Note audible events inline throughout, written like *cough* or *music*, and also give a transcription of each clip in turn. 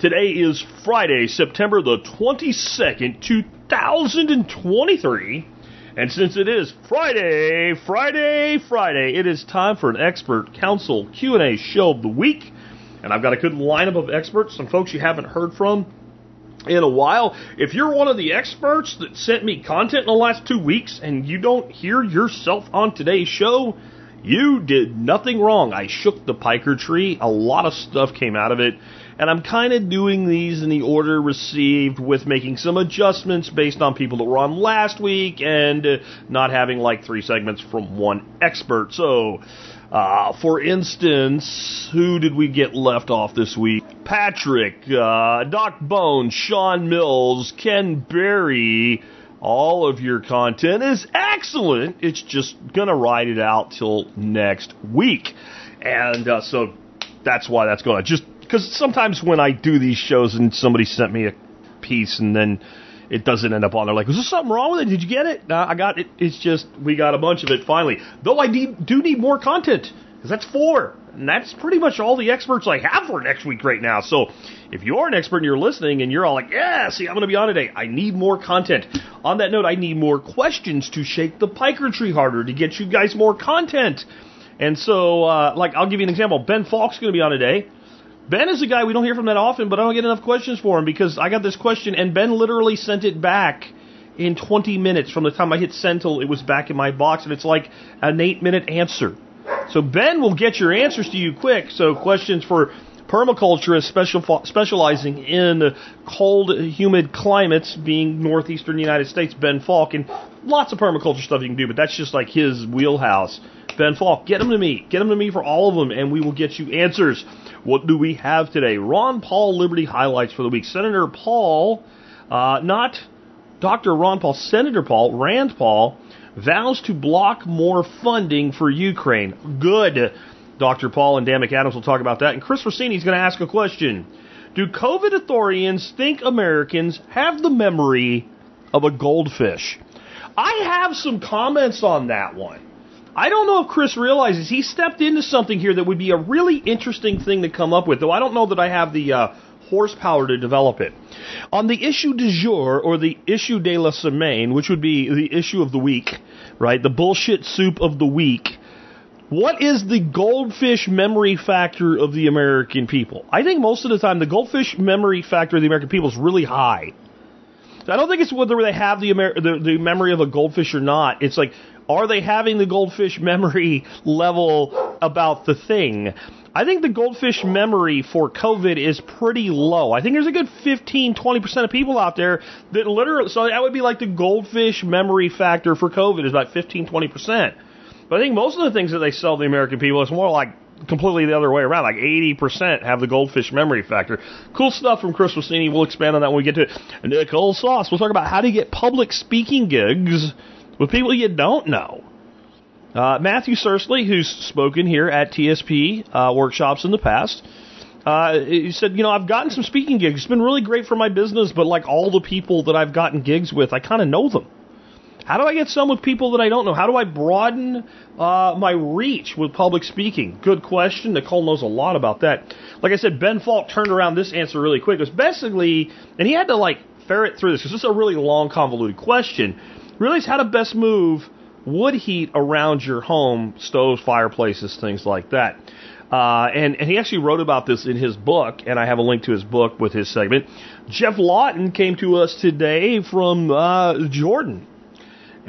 Today is Friday, September the 22nd, 2023. And since it is Friday, Friday, Friday, it is time for an expert council Q&A show of the week. And I've got a good lineup of experts, some folks you haven't heard from in a while. If you're one of the experts that sent me content in the last two weeks and you don't hear yourself on today's show, you did nothing wrong. I shook the piker tree. A lot of stuff came out of it. And I'm kind of doing these in the order received with making some adjustments based on people that were on last week and not having like three segments from one expert. So, uh, for instance, who did we get left off this week? Patrick, uh, Doc Bone, Sean Mills, Ken Berry. All of your content is excellent. It's just gonna ride it out till next week, and uh, so that's why that's going on. Just because sometimes when I do these shows and somebody sent me a piece and then it doesn't end up on there, like, was there something wrong with it? Did you get it? No, I got it. It's just we got a bunch of it finally. Though I need, do need more content because that's four. And that's pretty much all the experts I have for next week right now. So if you're an expert and you're listening and you're all like, yeah, see, I'm going to be on today. I need more content. On that note, I need more questions to shake the piker tree harder to get you guys more content. And so, uh, like, I'll give you an example. Ben Falk's going to be on today. Ben is a guy we don't hear from that often, but I don't get enough questions for him because I got this question and Ben literally sent it back in 20 minutes from the time I hit send till it was back in my box, and it's like an eight minute answer. So Ben will get your answers to you quick. So questions for permaculturists special, specializing in cold, humid climates, being northeastern United States, Ben Falk, and lots of permaculture stuff you can do, but that's just like his wheelhouse. Ben Falk, get them to me. Get them to me for all of them, and we will get you answers. What do we have today? Ron Paul Liberty highlights for the week. Senator Paul, uh, not Dr. Ron Paul, Senator Paul, Rand Paul, vows to block more funding for Ukraine. Good. Dr. Paul and Dan McAdams will talk about that. And Chris Rossini is going to ask a question. Do COVID authorians think Americans have the memory of a goldfish? I have some comments on that one. I don't know if Chris realizes he stepped into something here that would be a really interesting thing to come up with, though I don't know that I have the uh, horsepower to develop it. On the issue du jour, or the issue de la semaine, which would be the issue of the week, right? The bullshit soup of the week. What is the goldfish memory factor of the American people? I think most of the time the goldfish memory factor of the American people is really high. I don't think it's whether they have the, Amer- the, the memory of a goldfish or not. It's like, are they having the goldfish memory level about the thing? I think the goldfish memory for COVID is pretty low. I think there's a good 15, 20% of people out there that literally, so that would be like the goldfish memory factor for COVID is about 15, 20%. But I think most of the things that they sell the American people is more like completely the other way around. Like 80% have the goldfish memory factor. Cool stuff from Chris Rossini. We'll expand on that when we get to it. Nicole Sauce. We'll talk about how to get public speaking gigs with people you don't know. Uh, Matthew Sursley, who's spoken here at TSP uh, workshops in the past, uh, he said, you know, I've gotten some speaking gigs. It's been really great for my business, but like all the people that I've gotten gigs with, I kind of know them. How do I get some with people that I don't know? How do I broaden uh, my reach with public speaking? Good question. Nicole knows a lot about that. Like I said, Ben Falk turned around this answer really quick. It was basically, and he had to like ferret through this because this is a really long, convoluted question. Realize how to best move wood heat around your home, stoves, fireplaces, things like that. Uh, and, and he actually wrote about this in his book, and I have a link to his book with his segment. Geoff Lawton came to us today from uh, Jordan.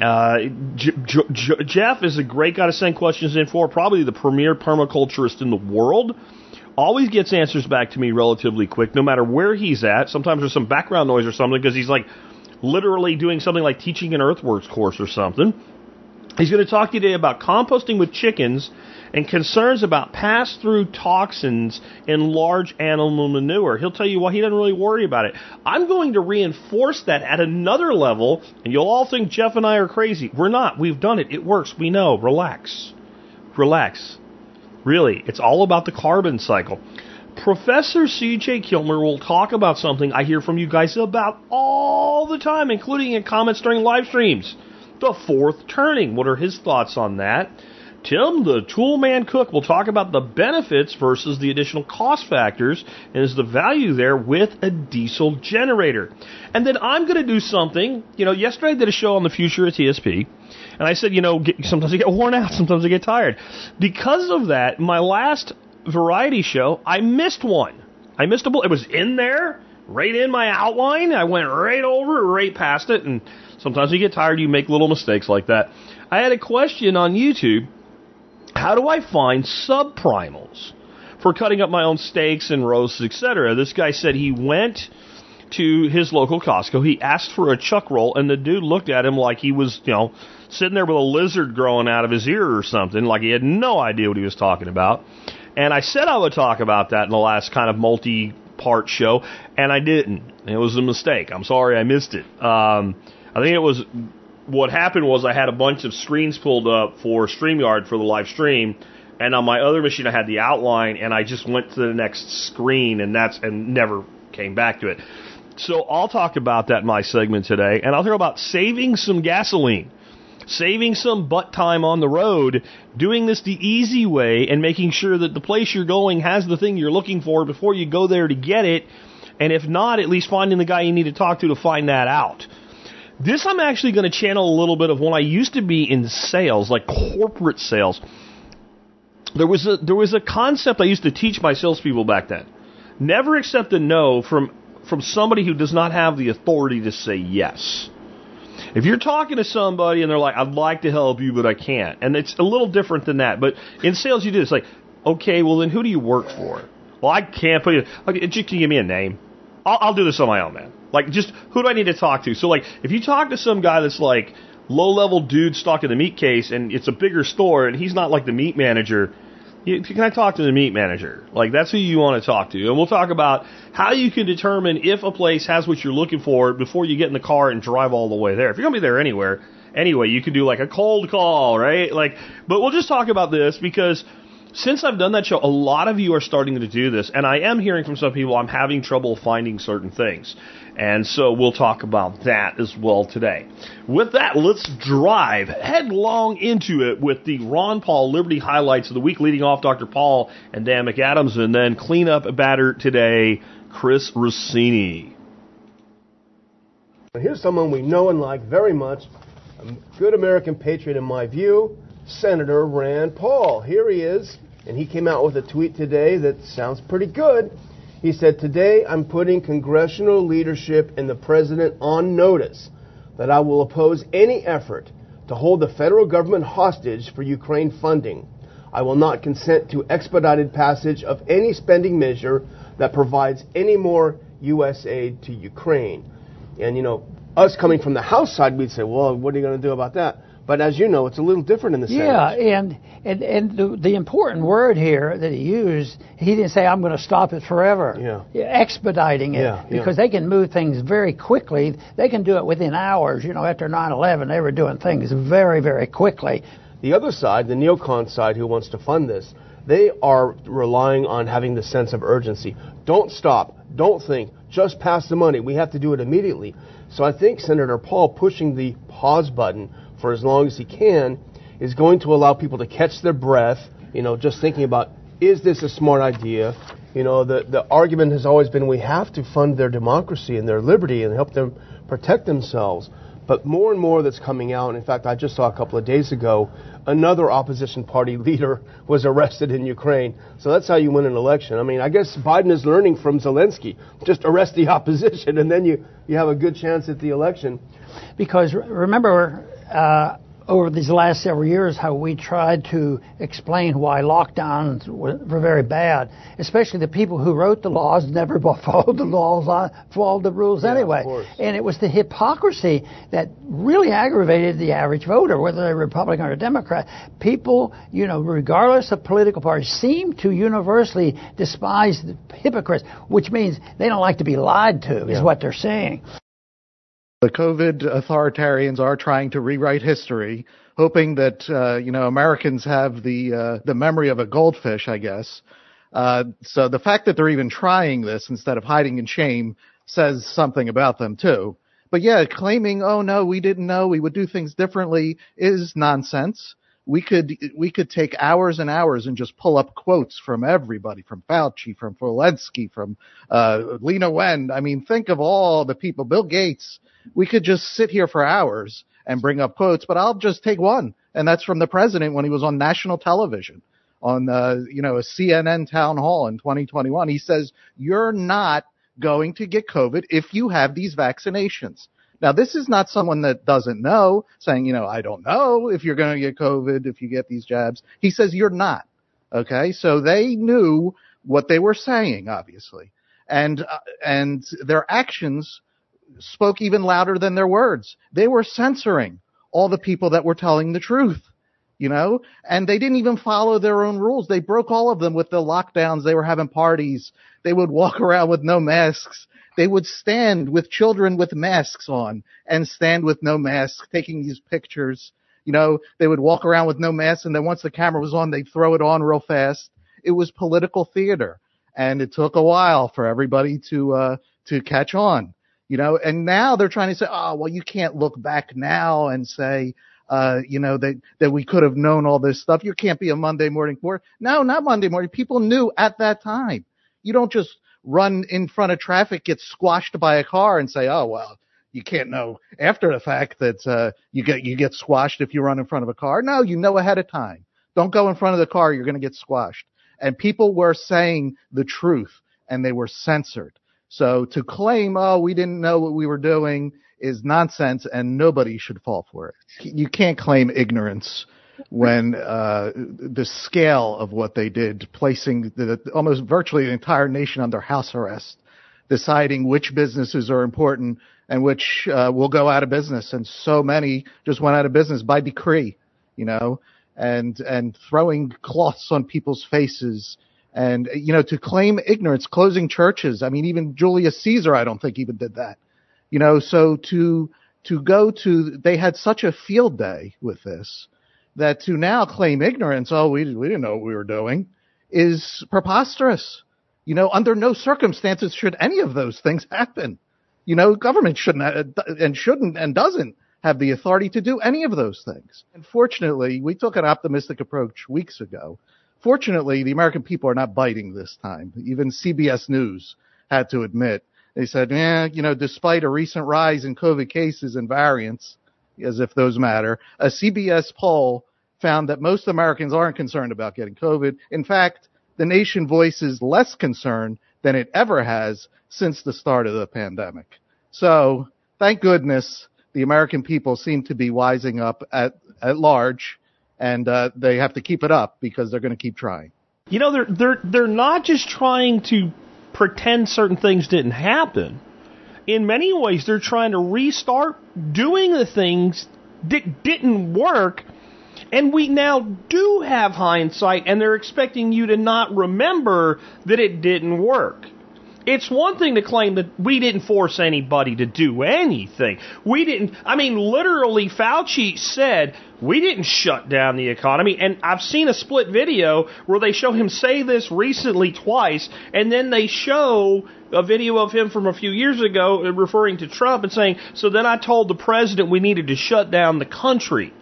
Uh, J- J- Geoff is a great guy to send questions in for, probably the premier permaculturist in the world. Always gets answers back to me relatively quick, no matter where he's at. Sometimes there's some background noise or something because he's like literally doing something like teaching an earthworks course or something. He's going to talk to you today about composting with chickens and concerns about pass through toxins in large animal manure. He'll tell you why he doesn't really worry about it. I'm going to reinforce that at another level, and you'll all think Geoff and I are crazy. We're not. We've done it. It works. We know. Relax. Relax. Really, it's all about the carbon cycle. Professor CJ Kilmer will talk about something I hear from you guys about all the time, including in comments during live streams. The fourth turning. What are his thoughts on that? Tim, the toolman cook, will talk about the benefits versus the additional cost factors and is the value there with a diesel generator. And then I'm going to do something. You know, yesterday I did a show on the future of TSP, and I said, you know, sometimes I get worn out, sometimes I get tired. Because of that, my last variety show, I missed one. I missed a bullet. It was in there, right in my outline. I went right over, right past it, and sometimes you get tired, you make little mistakes like that. I had a question on YouTube how do I find subprimals for cutting up my own steaks and roasts, etc.? This guy said he went to his local Costco. He asked for a chuck roll, and the dude looked at him like he was, you know, sitting there with a lizard growing out of his ear or something, like he had no idea what he was talking about. And I said I would talk about that in the last kind of multi part show, and I didn't. It was a mistake. I'm sorry I missed it. Um, I think it was what happened was I had a bunch of screens pulled up for StreamYard for the live stream, and on my other machine I had the outline, and I just went to the next screen, and that's and never came back to it. So I'll talk about that in my segment today, and I'll talk about saving some gasoline, saving some butt time on the road, doing this the easy way, and making sure that the place you're going has the thing you're looking for before you go there to get it, and if not, at least finding the guy you need to talk to to find that out. This I'm actually going to channel a little bit of when I used to be in sales, like corporate sales. There was a there was a concept I used to teach my salespeople back then. Never accept a no from from somebody who does not have the authority to say yes. If you're talking to somebody and they're like, "I'd like to help you, but I can't," and it's a little different than that. But in sales, you do this like, "Okay, well then, who do you work for?" Well, I can't put you. Okay, you can you give me a name. I'll, I'll do this on my own, man. Like, just who do I need to talk to? So, like, if you talk to some guy that's like low level dude stocking the meat case and it's a bigger store and he's not like the meat manager, can I talk to the meat manager? Like, that's who you want to talk to. And we'll talk about how you can determine if a place has what you're looking for before you get in the car and drive all the way there. If you're to be there anywhere, anyway, you can do like a cold call, right? Like, but we'll just talk about this because since I've done that show, a lot of you are starting to do this, and I am hearing from some people I'm having trouble finding certain things. And so we'll talk about that as well today. With that, let's drive headlong into it with the Ron Paul Liberty highlights of the week, leading off Dr. Paul and Dan McAdams, and then cleanup batter today, Chris Rossini. Here's someone we know and like very much, a good American patriot in my view, Senator Rand Paul. Here he is, and he came out with a tweet today that sounds pretty good. He said, Today I'm putting congressional leadership and the president on notice that I will oppose any effort to hold the federal government hostage for Ukraine funding. I will not consent to expedited passage of any spending measure that provides any more U.S. aid to Ukraine. And, you know, us coming from the House side, we'd say, well, what are you going to do about that? But as you know, it's a little different in the Senate. Yeah, and and and the, the important word here that he used, he didn't say I'm going to stop it forever. Yeah. expediting it yeah. because they can move things very quickly. They can do it within hours. You know, after 9/11, they were doing things very very quickly. The other side, the neocon side who wants to fund this, they are relying on having the sense of urgency. Don't stop. Don't think. Just pass the money. We have to do it immediately. So I think Senator Paul pushing the pause button for as long as he can is going to allow people to catch their breath, you know, just thinking about is this a smart idea? You know, the, the argument has always been we have to fund their democracy and their liberty and help them protect themselves. But more and more that's coming out, in fact, I just saw a couple of days ago, another opposition party *laughs* leader was arrested in Ukraine. So that's how you win an election. I mean, I guess Biden is learning from Zelensky. Just arrest the *laughs* opposition, and then you, you have a good chance at the election. Because remember, uh, over these last several years how we tried to explain why lockdowns were, were very bad, especially the people who wrote the laws never *laughs* followed the laws, uh, followed the rules Yeah, anyway. And it was the hypocrisy that really aggravated the average voter, whether they're Republican or Democrat. People, you know, regardless of political party, seem to universally despise the hypocrites, which means they don't like to be lied to, is what they're saying. The COVID authoritarians are trying to rewrite history, hoping that uh, you know Americans have the uh, the memory of a goldfish, I guess. Uh, so the fact that they're even trying this instead of hiding in shame says something about them too. But yeah, claiming, oh no, we didn't know, we would do things differently is nonsense. We could we could take hours and hours and just pull up quotes from everybody, from Fauci, from Walensky, from uh, Leana Wen. I mean, think of all the people, Bill Gates. We could just sit here for hours and bring up quotes, but I'll just take one, and that's from the president when he was on national television on uh, you know a CNN town hall in 2021. He says you're not going to get COVID if you have these vaccinations. Now, this is not someone that doesn't know, saying, you know, I don't know if you're going to get COVID if you get these jabs. He says you're not. Okay, so they knew what they were saying, obviously, and uh, and their actions spoke even louder than their words. They were censoring all the people that were telling the truth you know, and they didn't even follow their own rules. They broke all of them with the lockdowns. They were having parties. They would walk *laughs* around with no masks. They would stand with children with masks on and stand with no mask taking these pictures. You know, they would walk around with no mask and then once the camera was on, they'd throw it on real fast. It was political theater and it took a while for everybody to, uh, to catch on, you know, and now they're trying to say, oh, well, you can't look back now and say, uh, you know, that, that we could have known all this stuff. You can't be a Monday morning board. No, not Monday morning. People knew at that time. You don't just run in front of traffic, get squashed by a car and say, oh, well, you can't know after the fact that, uh, you get, you get squashed if you run in front of a car. No, you know ahead of time. Don't go in front of the car. You're going to get squashed. And people were saying the truth and they were censored. So to claim, oh, we didn't know what we were doing is nonsense and nobody should fall for it. You can't claim ignorance when uh, the scale of what they did, placing the, almost virtually the entire nation under house arrest, deciding which businesses are important and which uh, will go out of business, and so many just went out of business by decree, you know, and and throwing cloths on people's faces. And you know, to claim ignorance, closing churches. I mean, even Julius Caesar, I don't think even did that you know, so to, to go to, they had such a field day with this that to now claim ignorance, oh, we, we didn't know what we were doing, is preposterous. You know, under no circumstances should any of those things happen. You know, government shouldn't uh, and shouldn't and doesn't have the authority to do any of those things. Unfortunately, we took an optimistic approach weeks ago. Fortunately, the American people are not biting this time. Even CBS News had to admit they said, yeah, you know, despite a recent rise in COVID cases and variants, as if those matter, a CBS poll found that most Americans aren't concerned about getting COVID. In fact, the nation voices less concern than it ever has since the start of the pandemic. So thank goodness the American people seem to be wising up at, at large and uh, they have to keep it up because they're going to keep trying. You know, they're they're they're not just trying to pretend certain things didn't happen. In many ways, they're trying to restart doing the things that didn't work. And we now do have hindsight, and they're expecting you to not remember that it didn't work. It's one thing to claim that we didn't force anybody to do anything. We didn't, I mean, literally, Fauci said we didn't shut down the economy. And I've seen a split video where they show him say this recently twice, and then they show a video of him from a few years ago uh, referring to Trump and saying, so then I told the president we needed to shut down the country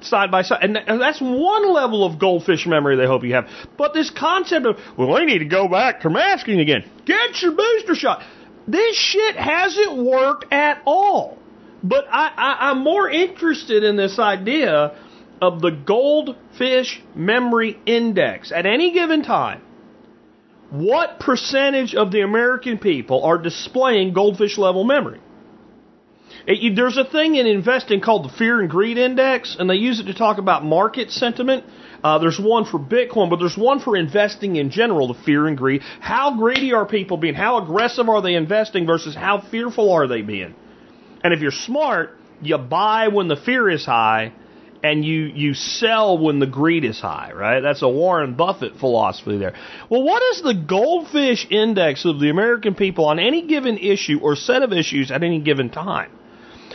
side by side. And uh, that's one level of goldfish memory they hope you have. But this concept of, well, we need to go back to masking again. Get your booster shot. This shit hasn't worked at all. But I, I, I'm more interested in this idea of the goldfish memory index. At any given time, what percentage of the American people are displaying goldfish level memory? It, there's a thing in investing called the Fear and Greed Index, and they use it to talk about market sentiment. Uh, there's one for Bitcoin, but there's one for investing in general, the fear and greed. How greedy are people being? How aggressive are they investing versus how fearful are they being? And if you're smart, you buy when the fear is high and you you sell when the greed is high, right? That's a Warren Buffett philosophy there. Well, what is the goldfish index of the American people on any given issue or set of issues at any given time?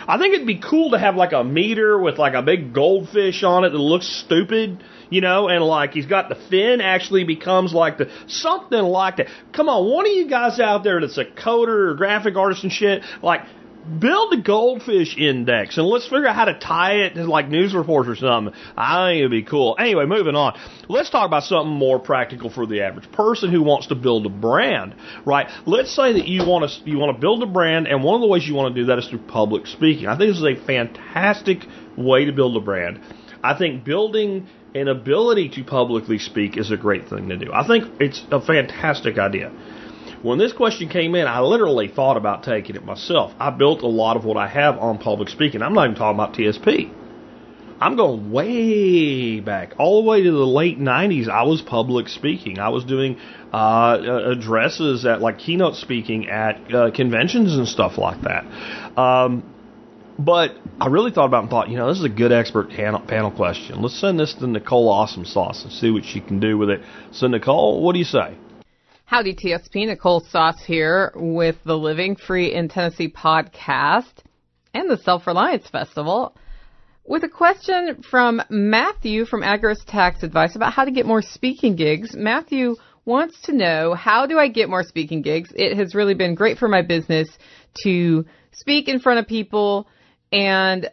I think it'd be cool to have like a meter with like a big goldfish on it that looks stupid, you know, and like he's got the fin actually becomes like the something like that. Come on, one of you guys out there that's a coder or graphic artist and shit, like build a goldfish index and let's figure out how to tie it to like news reports or something. I think it'd be cool. Anyway, moving on. Let's talk about something more practical for the average person who wants to build a brand, right? Let's say that you want to you want to build a brand, and one of the ways you want to do that is through public speaking. I think this is a fantastic way to build a brand. I think building an ability to publicly speak is a great thing to do. I think it's a fantastic idea. When this question came in, I literally thought about taking it myself. I built a lot of what I have on public speaking. I'm not even talking about TSP. I'm going way back, all the way to the late 90s. I was public speaking. I was doing uh, addresses at like keynote speaking at uh, conventions and stuff like that. Um, but I really thought about it and thought, you know, this is a good expert panel, panel question. Let's send this to Nicole Awesome Sauce and see what she can do with it. So, Nicole, what do you say? Howdy, TSP. Nicole Sauce here with the Living Free in Tennessee podcast and the Self Reliance Festival with a question from Matthew from Agorist Tax Advice about how to get more speaking gigs. Matthew wants to know how do I get more speaking gigs? It has really been great for my business to speak in front of people and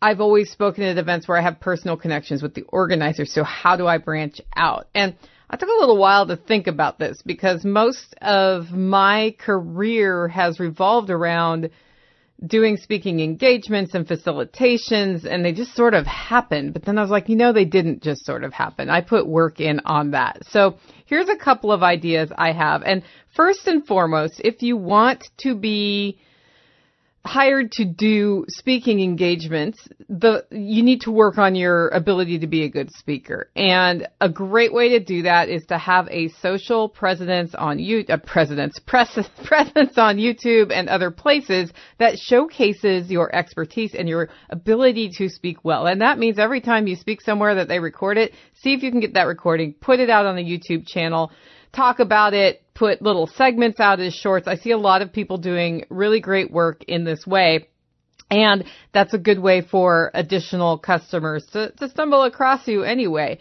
I've always spoken at events where I have personal connections with the organizers. So how do I branch out? And I took a little while to think about this because most of my career has revolved around doing speaking engagements and facilitations and they just sort of happened. But then I was like, you know, they didn't just sort of happen. I put work in on that. So here's a couple of ideas I have. And first and foremost, if you want to be hired to do speaking engagements, the you need to work on your ability to be a good speaker. And a great way to do that is to have a social presence on you uh, presence pres- *laughs* presence on YouTube and other places that showcases your expertise and your ability to speak well. And that means every time you speak somewhere that they record it, see if you can get that recording, put it out on the YouTube channel talk about it, put little segments out as shorts. I see a lot of people doing really great work in this way. And that's a good way for additional customers to, to stumble across you anyway.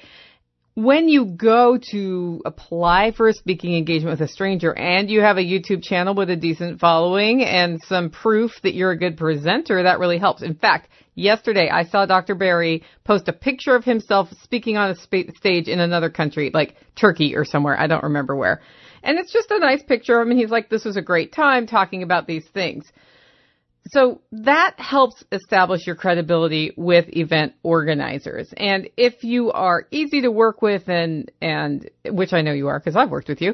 When you go to apply for a speaking engagement with a stranger and you have a YouTube channel with a decent following and some proof that you're a good presenter, that really helps. In fact, yesterday I saw Dr. Berry post a picture of himself speaking on a sp- stage in another country, like Turkey or somewhere. I don't remember where. And it's just a nice picture of him and he's like, this was a great time talking about these things. So that helps establish your credibility with event organizers. And if you are easy to work with and, and, which I know you are because I've worked with you,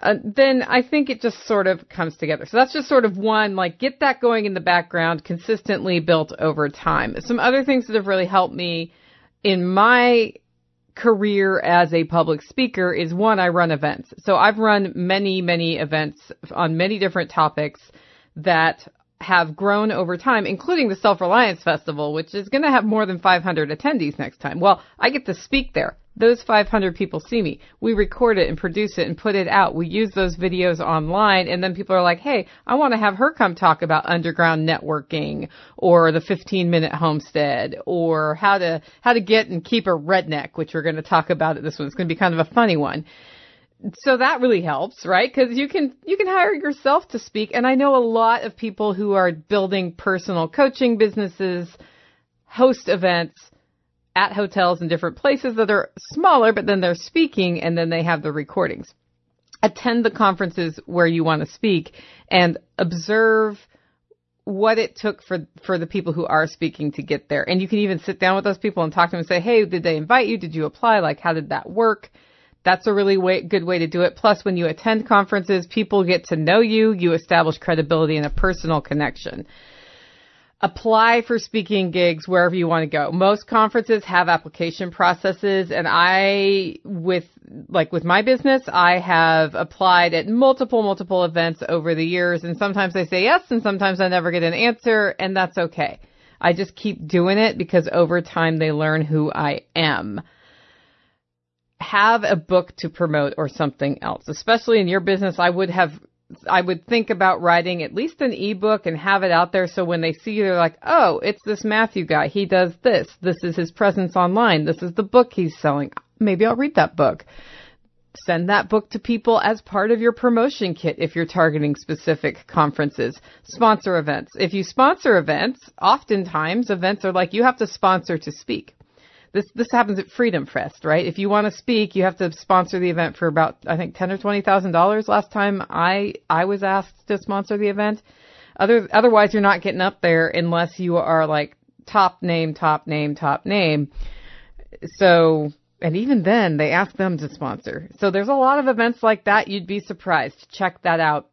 uh, then I think it just sort of comes together. So that's just sort of one, like get that going in the background, consistently built over time. Some other things that have really helped me in my career as a public speaker is one, I run events. So I've run many, many events on many different topics that have grown over time, including the Self Reliance Festival, which is going to have more than 500 attendees next time. Well, I get to speak there. Those 500 people see me. We record it and produce it and put it out. We use those videos online and then people are like, hey, I want to have her come talk about underground networking or the 15 minute homestead or how to, how to get and keep a redneck, which we're going to talk about at this one. It's going to be kind of a funny one so that really helps, right? Because you can you can hire yourself to speak, and I know a lot of people who are building personal coaching businesses, host events at hotels in different places that are smaller, but then they're speaking, and then they have the recordings. Attend the conferences where you want to speak, and observe what it took for for the people who are speaking to get there. And you can even sit down with those people and talk to them and say, "Hey, did they invite you? Did you apply? Like, how did that work?" That's a really way, good way to do it. Plus, when you attend conferences, people get to know you. You establish credibility and a personal connection. apply for speaking gigs wherever you want to go. Most conferences have application processes and I with like with my business, I have applied at multiple multiple events over the years and sometimes I say yes and sometimes I never get an answer and that's okay. I just keep doing it because over time they learn who I am. Have a book to promote or something else. Especially in your business, I would have I would think about writing at least an ebook and have it out there so when they see you, they're like, oh, it's this Matthew guy. He does this. This is his presence online. This is the book he's selling. Maybe I'll read that book. Send that book to people as part of your promotion kit if you're targeting specific conferences. Sponsor events. If you sponsor events, oftentimes events are like you have to sponsor to speak this this happens at Freedom Fest, right? If you want to speak, you have to sponsor the event for about I think ten or twenty thousand dollars. Last time I I was asked to sponsor the event. Other otherwise, you're not getting up there unless you are like top name, top name, top name. So and even then, they ask them to sponsor. So there's a lot of events like that. You'd be surprised. Check that out.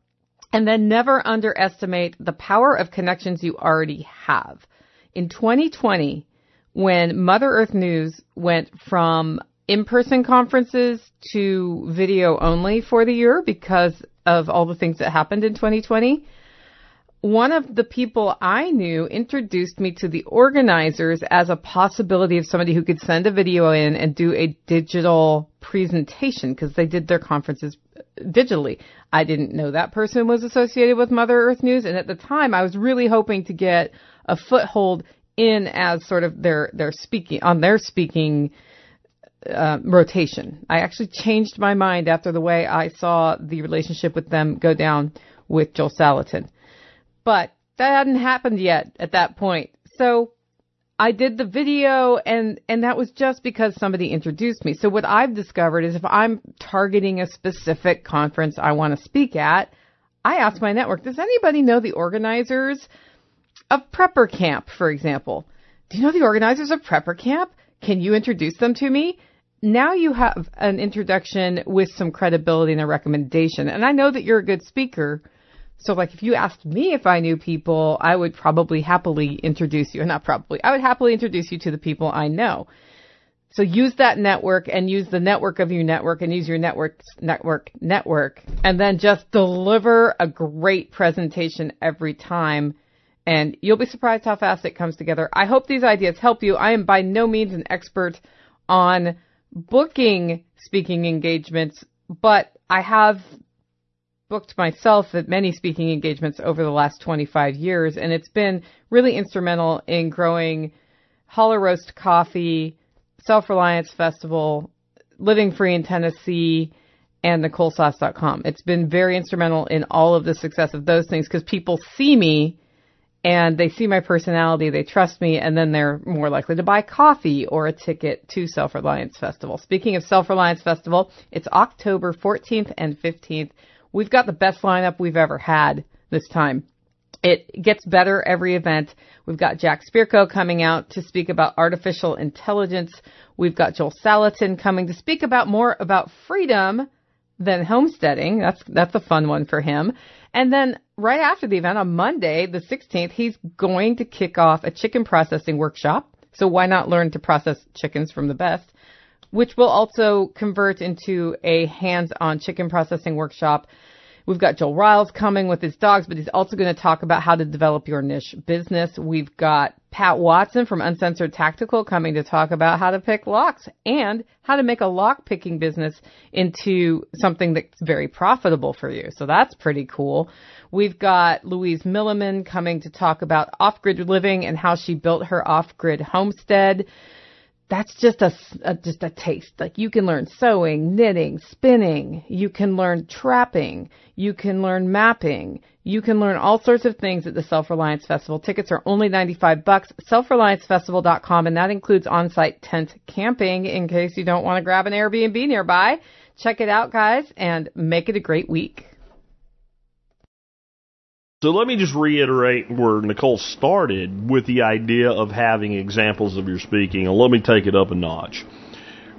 And then never underestimate the power of connections you already have. In 2020, when Mother Earth News went from in-person conferences to video only for the year because of all the things that happened in 2020. One of the people I knew introduced me to the organizers as a possibility of somebody who could send a video in and do a digital presentation because they did their conferences digitally. I didn't know that person was associated with Mother Earth News and at the time I was really hoping to get a foothold in as sort of their their speaking on their speaking uh, rotation. I actually changed my mind after the way I saw the relationship with them go down with Joel Salatin. But that hadn't happened yet at that point. So I did the video and and that was just because somebody introduced me. So what I've discovered is if I'm targeting a specific conference I want to speak at, I ask my network, does anybody know the organizers? Of Prepper Camp, for example. Do you know the organizers of Prepper Camp? Can you introduce them to me? Now you have an introduction with some credibility and a recommendation. And I know that you're a good speaker. So like if you asked me if I knew people, I would probably happily introduce you. Not probably. I would happily introduce you to the people I know. So use that network and use the network of your network and use your network network network and then just deliver a great presentation every time and you'll be surprised how fast it comes together. I hope these ideas help you. I am by no means an expert on booking speaking engagements, but I have booked myself at many speaking engagements over the last 25 years, and it's been really instrumental in growing Holler Roast Coffee, Self Reliance Festival, Living Free in Tennessee, and NicoleSauce.com. It's been very instrumental in all of the success of those things because people see me and they see my personality, they trust me, and then they're more likely to buy coffee or a ticket to Self Reliance Festival. Speaking of Self Reliance Festival, it's October 14th and 15th. We've got the best lineup we've ever had this time. It gets better every event. We've got Jack Spirko coming out to speak about artificial intelligence. We've got Joel Salatin coming to speak about more about freedom than homesteading. That's that's a fun one for him. And then right after the event on Monday, the 16th, he's going to kick off a chicken processing workshop. So why not learn to process chickens from the best? Which will also convert into a hands-on chicken processing workshop We've got Joel Riles coming with his dogs, but he's also going to talk about how to develop your niche business. We've got Pat Watson from Uncensored Tactical coming to talk about how to pick locks and how to make a lock picking business into something that's very profitable for you. So that's pretty cool. We've got Louise Milliman coming to talk about off-grid living and how she built her off-grid homestead that's just a, a, just a taste. Like you can learn sewing, knitting, spinning. You can learn trapping. You can learn mapping. You can learn all sorts of things at the Self Reliance Festival. Tickets are only 95 bucks. Selfreliancefestival.com and that includes on-site tent camping in case you don't want to grab an Airbnb nearby. Check it out guys and make it a great week. So let me just reiterate where Nicole started with the idea of having examples of your speaking, and let me take it up a notch.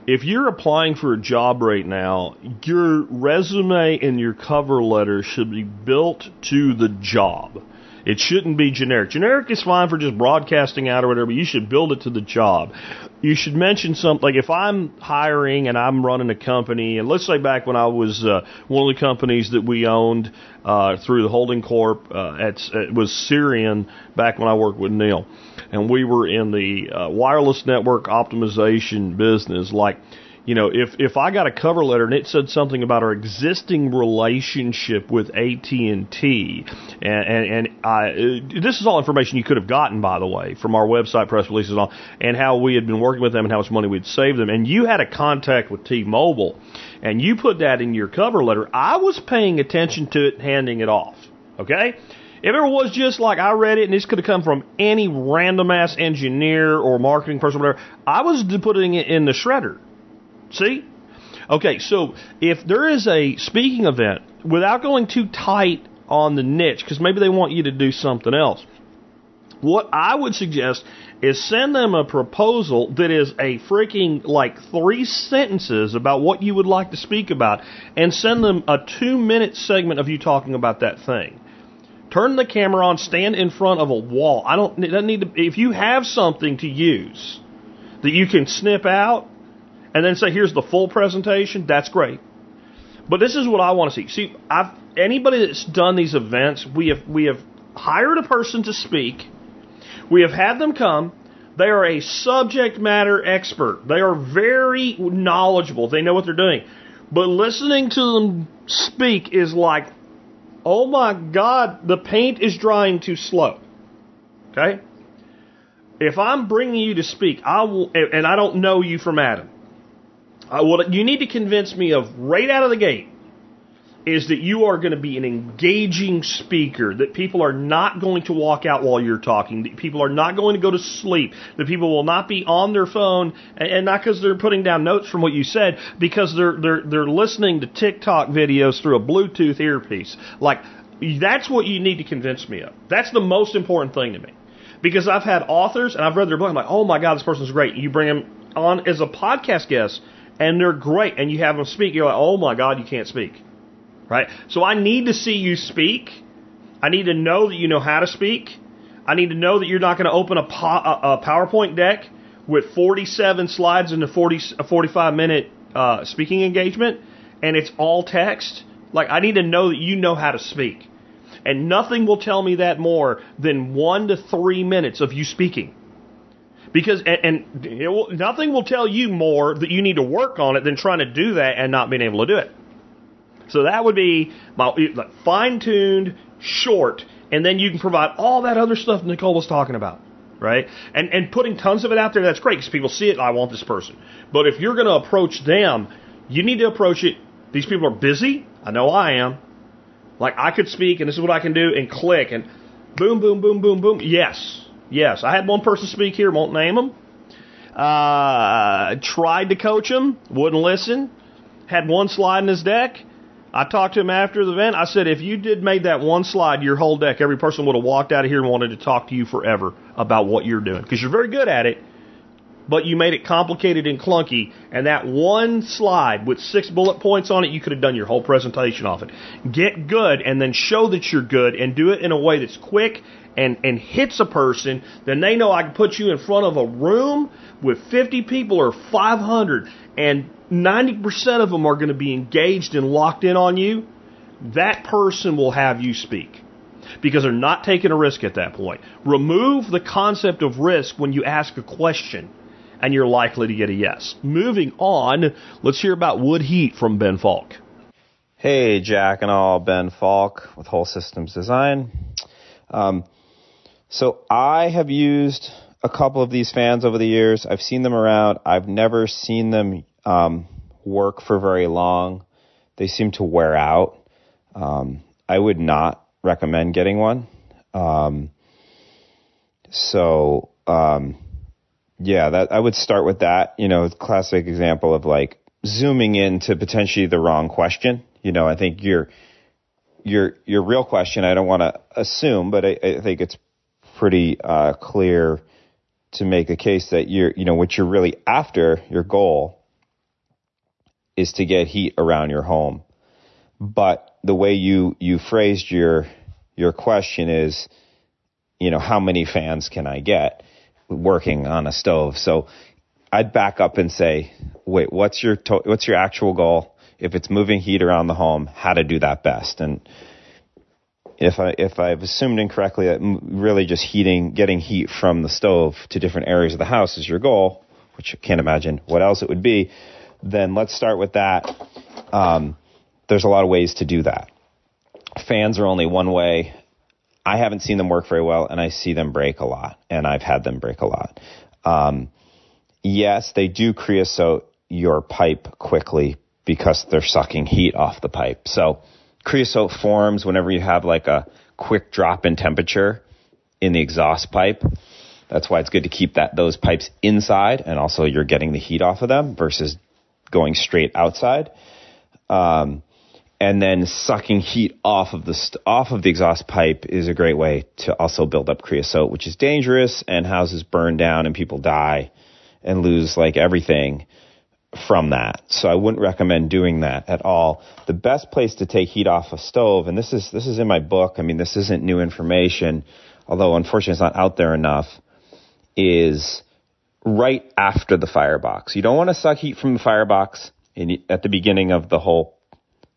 If you're applying for a job right now, your resume and your cover letter should be built to the job. It shouldn't be generic. Generic is fine for just broadcasting out or whatever, you should build it to the job. You should mention something like if I'm hiring and I'm running a company, and let's say back when I was uh, one of the companies that we owned uh, through the holding corp, uh, at, it was Syrian back when I worked with Neil, and we were in the uh, wireless network optimization business, like you know, if if I got a cover letter and it said something about our existing relationship with AT and T, and and I, uh, this is all information you could have gotten, by the way, from our website press releases and all, and how we had been working with them and how much money we'd saved them, and you had a contact with T-Mobile, and you put that in your cover letter. I was paying attention to it, handing it off. Okay. If it was just like I read it and this could have come from any random ass engineer or marketing person, or whatever, I was putting it in the shredder. See? Okay, so if there is a speaking event, without going too tight on the niche, because maybe they want you to do something else, what I would suggest is send them a proposal that is a freaking like three sentences about what you would like to speak about, and send them a two minute segment of you talking about that thing. Turn the camera on, stand in front of a wall. I don't, it doesn't need to, if you have something to use that you can snip out, and then say, here's the full presentation, that's great. But this is what I want to see. See, I've, anybody that's done these events, we have we have hired a person to speak. We have had them come. They are a subject matter expert. They are very knowledgeable. They know what they're doing. But listening to them speak is like, oh my God, the paint is drying too slow. Okay? If I'm bringing you to speak, I will, and I don't know you from Adam, uh, what you need to convince me of right out of the gate is that you are going to be an engaging speaker, that people are not going to walk out while you're talking, that people are not going to go to sleep, that people will not be on their phone, and not because they're putting down notes from what you said, because they're they're they're listening to TikTok videos through a Bluetooth earpiece. Like that's what you need to convince me of. That's the most important thing to me. Because I've had authors and I've read their book, I'm like, oh my God, this person's great. You bring them on as a podcast guest, and they're great, and you have them speak, you're like, oh my God, you can't speak. Right? So I need to see you speak. I need to know that you know how to speak. I need to know that you're not going to open a, po- a PowerPoint deck with 47 slides in a 40, a 45 minute uh, speaking engagement, and it's all text. Like, I need to know that you know how to speak. And nothing will tell me that more than one to three minutes of you speaking. Because and, and will, nothing will tell you more that you need to work on it than trying to do that and not being able to do it. So that would be my fine tuned, short, and then you can provide all that other stuff Nicole was talking about, right? And and putting tons of it out there, that's great because people see it. I want this person. But if you're going to approach them, you need to approach it. These people are busy. I know I am. Like I could speak, and this is what I can do, and click, and boom, boom, boom, boom, boom. Yes, Yes, I had one person speak here, won't name him. Uh, tried to coach him, wouldn't listen. Had one slide in his deck. I talked to him after the event. I said, if you did made that one slide, your whole deck, every person would have walked out of here and wanted to talk to you forever about what you're doing because you're very good at it. But you made it complicated and clunky, and that one slide with six bullet points on it, you could have done your whole presentation off it. Get good, and then show that you're good, and do it in a way that's quick and, and hits a person, then they know I can put you in front of a room with 50 people or 500 and 90% of them are going to be engaged and locked in on you. That person will have you speak because they're not taking a risk at that point. Remove the concept of risk when you ask a question and you're likely to get a yes. Moving on, let's hear about wood heat from Ben Falk. Hey, Jack and all, Ben Falk with Whole Systems Design. Um, so I have used a couple of these fans over the years. I've seen them around. I've never seen them um, work for very long. They seem to wear out. Um, I would not recommend getting one. Um, so um, yeah, that I would start with that. You know, classic example of like zooming into potentially the wrong question. You know, I think your your your real question. I don't want to assume, but I, I think it's pretty uh, clear to make a case that you're, you know, what you're really after, your goal is to get heat around your home. But the way you, you phrased your, your question is, you know, how many fans can I get working on a stove? So I'd back up and say, wait, what's your to- what's your actual goal? If it's moving heat around the home, how to do that best? And if I if I've assumed incorrectly that really just heating, getting heat from the stove to different areas of the house is your goal, which I can't imagine what else it would be, then let's start with that. Um, there's a lot of ways to do that. Fans are only one way. I haven't seen them work very well, and I see them break a lot, and I've had them break a lot. Um, yes, they do creosote your pipe quickly because they're sucking heat off the pipe. So creosote forms whenever you have like a quick drop in temperature in the exhaust pipe. That's why it's good to keep that those pipes inside, and also you're getting the heat off of them versus going straight outside. Um, and then sucking heat off of the st- off of the exhaust pipe is a great way to also build up creosote, which is dangerous and houses burn down and people die and lose like everything from that. So I wouldn't recommend doing that at all. The best place to take heat off a stove, and this is this is in my book. I mean, this isn't new information, although unfortunately it's not out there enough. Is right after the firebox. You don't want to suck heat from the firebox in, at the beginning of the whole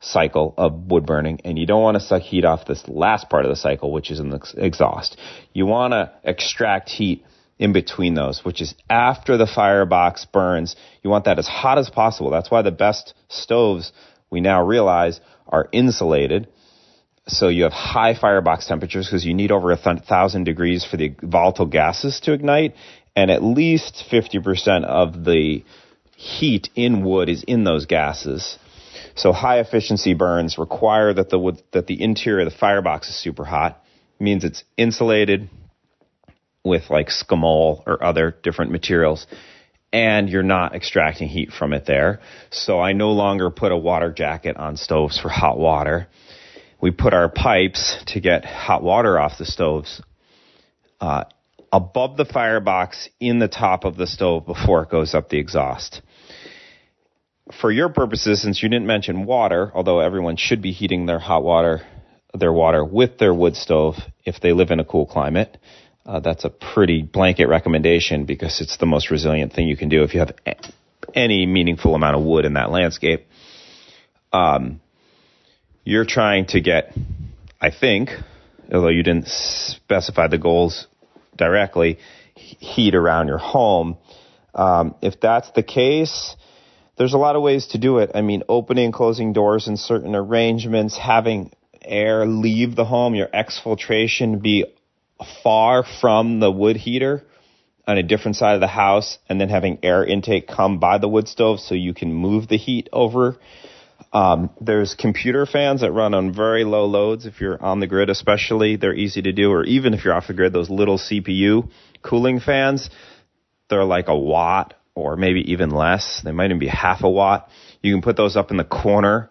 cycle of wood burning, and you don't want to suck heat off this last part of the cycle, which is in the exhaust. You want to extract heat in between those, which is after the firebox burns. You want that as hot as possible. That's why the best stoves we now realize are insulated. So you have high firebox temperatures because you need over a th- thousand degrees for the volatile gases to ignite, and at least 50% of the heat in wood is in those gases. So high efficiency burns require that the wood, that the interior of the firebox is super hot. It means it's insulated with like scamol or other different materials and you're not extracting heat from it there. So I no longer put a water jacket on stoves for hot water. We put our pipes to get hot water off the stoves uh, above the firebox in the top of the stove before it goes up the exhaust. For your purposes, since you didn't mention water, although everyone should be heating their hot water, their water with their wood stove if they live in a cool climate, uh, that's a pretty blanket recommendation because it's the most resilient thing you can do if you have any meaningful amount of wood in that landscape. Um, you're trying to get, I think, although you didn't specify the goals directly, heat around your home. Um, if that's the case, there's a lot of ways to do it. I mean, opening and closing doors in certain arrangements, having air leave the home, your exfiltration be far from the wood heater on a different side of the house, and then having air intake come by the wood stove so you can move the heat over. Um, there's computer fans that run on very low loads. If you're on the grid, especially, they're easy to do. Or even if you're off the grid, those little CPU cooling fans, they're like a watt or maybe even less. They might even be half a watt. You can put those up in the corner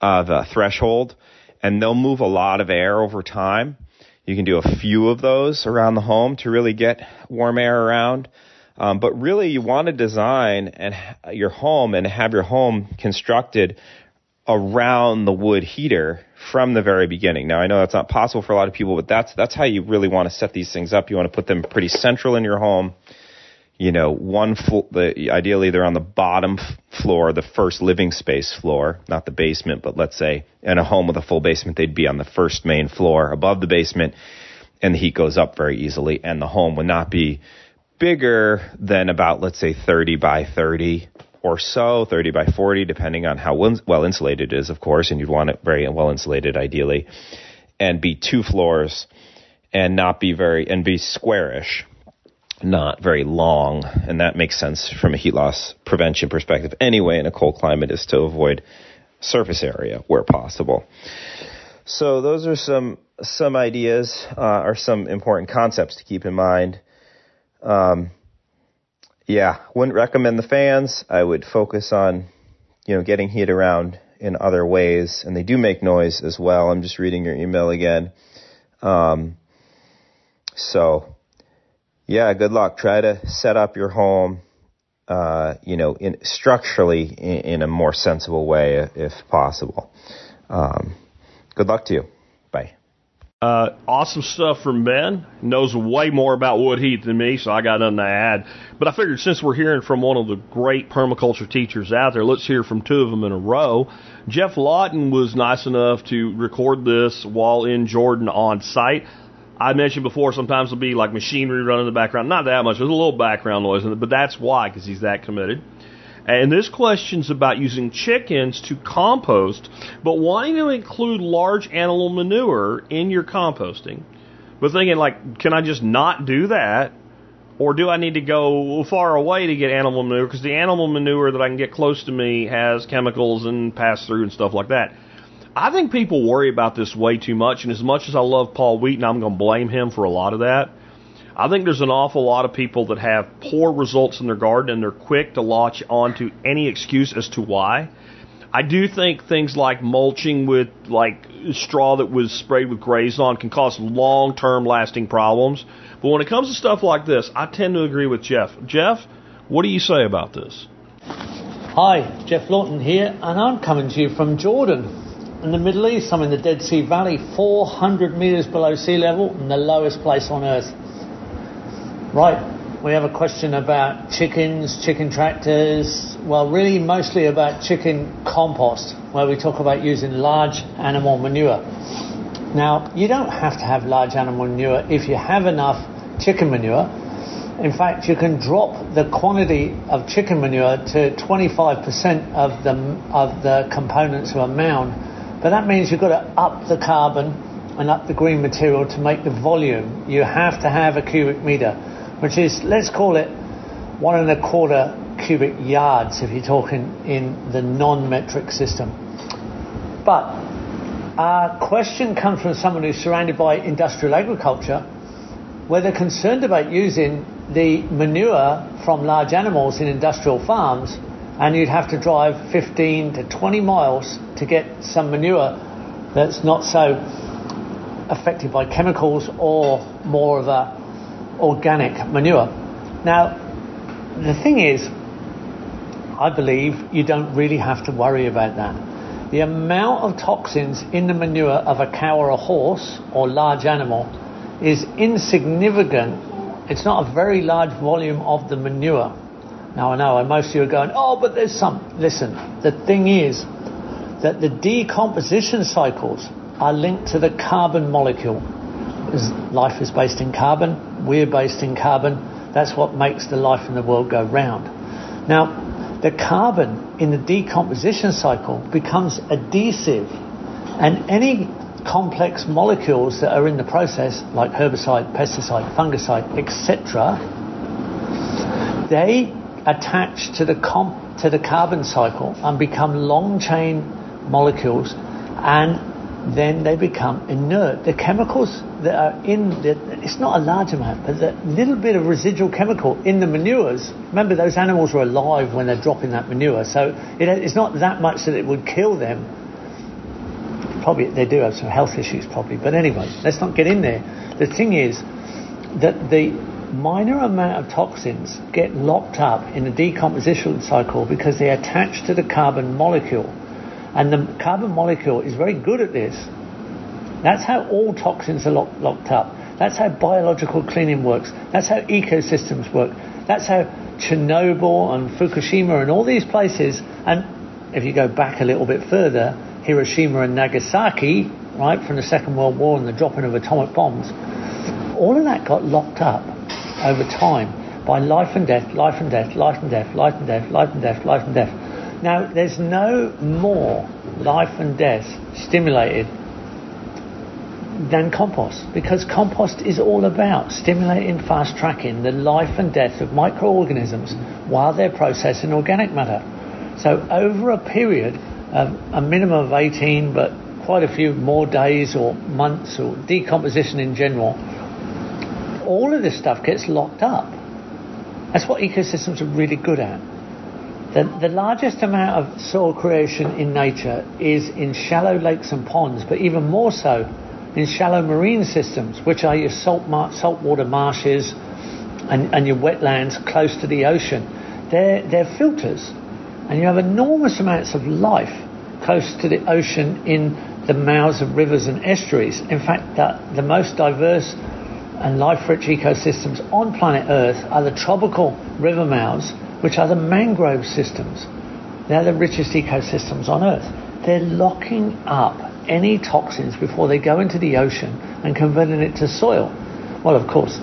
of a threshold, and they'll move a lot of air over time. You can do a few of those around the home to really get warm air around. Um, but really, you want to design and your home and have your home constructed around the wood heater from the very beginning. Now, I know that's not possible for a lot of people, but that's that's how you really want to set these things up. You want to put them pretty central in your home. You know, one full, the, ideally they're on the bottom f- floor, the first living space floor, not the basement, but let's say in a home with a full basement, they'd be on the first main floor above the basement, and the heat goes up very easily, and the home would not be bigger than about, let's say, 30 by 30 or so, 30 by 40, depending on how well insulated it is, of course, and you'd want it very well insulated ideally, and be two floors and not be very, and be squarish, not very long. And that makes sense from a heat loss prevention perspective anyway in a cold climate is to avoid surface area where possible. So those are some, some ideas, uh, or some important concepts to keep in mind. Um, yeah, wouldn't recommend the fans. I would focus on, you know, getting heat around in other ways, and they do make noise as well. I'm just reading your email again. Um, so, yeah, good luck. Try to set up your home, uh, you know, in structurally in, in, a more sensible way if possible. Um, good luck to you. Bye. Uh, awesome stuff from Ben. Knows way more about wood heat than me, so I got nothing to add. But I figured since we're hearing from one of the great permaculture teachers out there, let's hear from two of them in a row. Geoff Lawton was nice enough to record this while in Jordan on site. I mentioned before, sometimes there'll be like machinery running in the background. Not that much. There's a little background noise in it, but that's why, because he's that committed. And this question's about using chickens to compost, but wanting to include large animal manure in your composting. But thinking like, can I just not do that? Or do I need to go far away to get animal manure? Because the animal manure that I can get close to me has chemicals and pass through and stuff like that. I think people worry about this way too much, and as much as I love Paul Wheaton, I'm going to blame him for a lot of that. I think there's an awful lot of people that have poor results in their garden and they're quick to latch onto any excuse as to why. I do think things like mulching with like straw that was sprayed with Grazon can cause long-term lasting problems. But when it comes to stuff like this, I tend to agree with Geoff. Geoff, what do you say about this? Hi, Geoff Lawton here, and I'm coming to you from Jordan in the Middle East. I'm in the Dead Sea Valley, 400 meters below sea level, and the lowest place on earth. Right, we have a question about chickens, chicken tractors, well, really mostly about chicken compost, where we talk about using large animal manure. Now, you don't have to have large animal manure if you have enough chicken manure. In fact, you can drop the quantity of chicken manure to 25% of the, of the components of a mound. But that means you've got to up the carbon and up the green material to make the volume. You have to have a cubic meter which is, let's call it one and a quarter cubic yards if you're talking in the non-metric system. But our question comes from someone who's surrounded by industrial agriculture where they're concerned about using the manure from large animals in industrial farms and you'd have to drive 15 to 20 miles to get some manure that's not so affected by chemicals or more of a organic manure. Now, the thing is, I believe you don't really have to worry about that. The amount of toxins in the manure of a cow or a horse or large animal is insignificant. It's not a very large volume of the manure. Now I know, and most of you are going, oh, but there's some. Listen, the thing is that the decomposition cycles are linked to the carbon molecule. Life is based in carbon, we're based in carbon. That's what makes the life in the world go round. Now, the carbon in the decomposition cycle becomes adhesive, and any complex molecules that are in the process, like herbicide, pesticide, fungicide, etc., they attach to the comp- to the carbon cycle and become long chain molecules, and then they become inert. The chemicals that are in the, it's not a large amount, but the little bit of residual chemical in the manures. Remember, those animals are alive when they're dropping that manure, so it, it's not that much that it would kill them. Probably they do have some health issues, probably. But anyway, let's not get in there. The thing is that the minor amount of toxins get locked up in the decomposition cycle because they attach to the carbon molecule and the carbon molecule is very good at this. That's how all toxins are lock, locked up. That's how biological cleaning works. That's how ecosystems work. That's how Chernobyl and Fukushima and all these places, and if you go back a little bit further, Hiroshima and Nagasaki, right, from the Second World War and the dropping of atomic bombs, all of that got locked up over time by life and death, life and death, life and death, life and death, life and death, life and death. Now, there's no more life and death stimulated than compost because compost is all about stimulating, fast tracking the life and death of microorganisms while they're processing organic matter. So, over a period of a minimum of 18, but quite a few more days or months or decomposition in general, all of this stuff gets locked up. That's what ecosystems are really good at. The, the largest amount of soil creation in nature is in shallow lakes and ponds, but even more so in shallow marine systems, which are your salt mar- saltwater marshes and, and your wetlands close to the ocean. They're, they're filters, and you have enormous amounts of life close to the ocean in the mouths of rivers and estuaries. In fact, the, the most diverse and life-rich ecosystems on planet Earth are the tropical river mouths, which are the mangrove systems. They're the richest ecosystems on Earth. They're locking up any toxins before they go into the ocean and converting it to soil. Well, of course,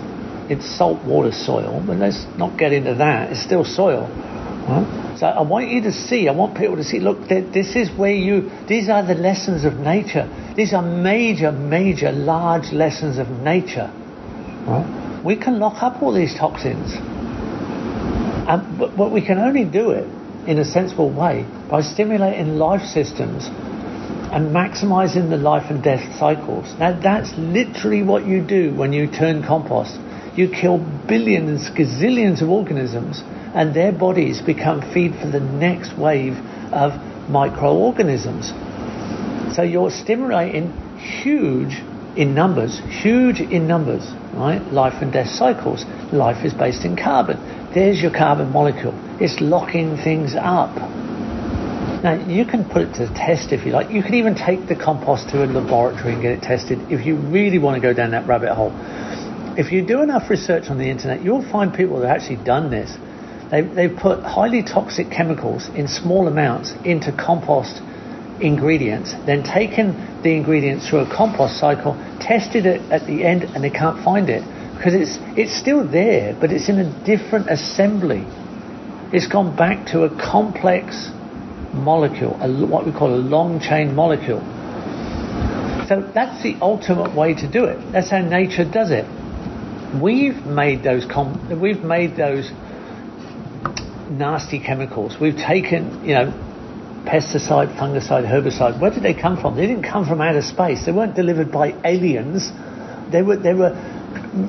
it's saltwater soil, but let's not get into that. It's still soil. Right? So I want you to see, I want people to see, look, this is where you, these are the lessons of nature. These are major, major, large lessons of nature. Right? We can lock up all these toxins. And, but, but we can only do it in a sensible way by stimulating life systems and maximizing the life and death cycles. Now, that's literally what you do when you turn compost. You kill billions, gazillions of organisms, and their bodies become feed for the next wave of microorganisms. So you're stimulating huge in numbers, huge in numbers, right? Life and death cycles. Life is based in carbon. There's your carbon molecule. It's locking things up. Now, you can put it to the test if you like. You can even take the compost to a laboratory and get it tested if you really want to go down that rabbit hole. If you do enough research on the internet, you'll find people that have actually done this. They've, they've put highly toxic chemicals in small amounts into compost ingredients, then taken the ingredients through a compost cycle, tested it at the end, and they can't find it because it's it's still there, but it's in a different assembly. It's gone back to a complex molecule, a, what we call a long chain molecule. So that's the ultimate way to do it. That's how nature does it. We've made those com- we've made those nasty chemicals. We've taken, you know, pesticide, fungicide, herbicide. Where did they come from? They didn't come from outer space. They weren't delivered by aliens. They were they were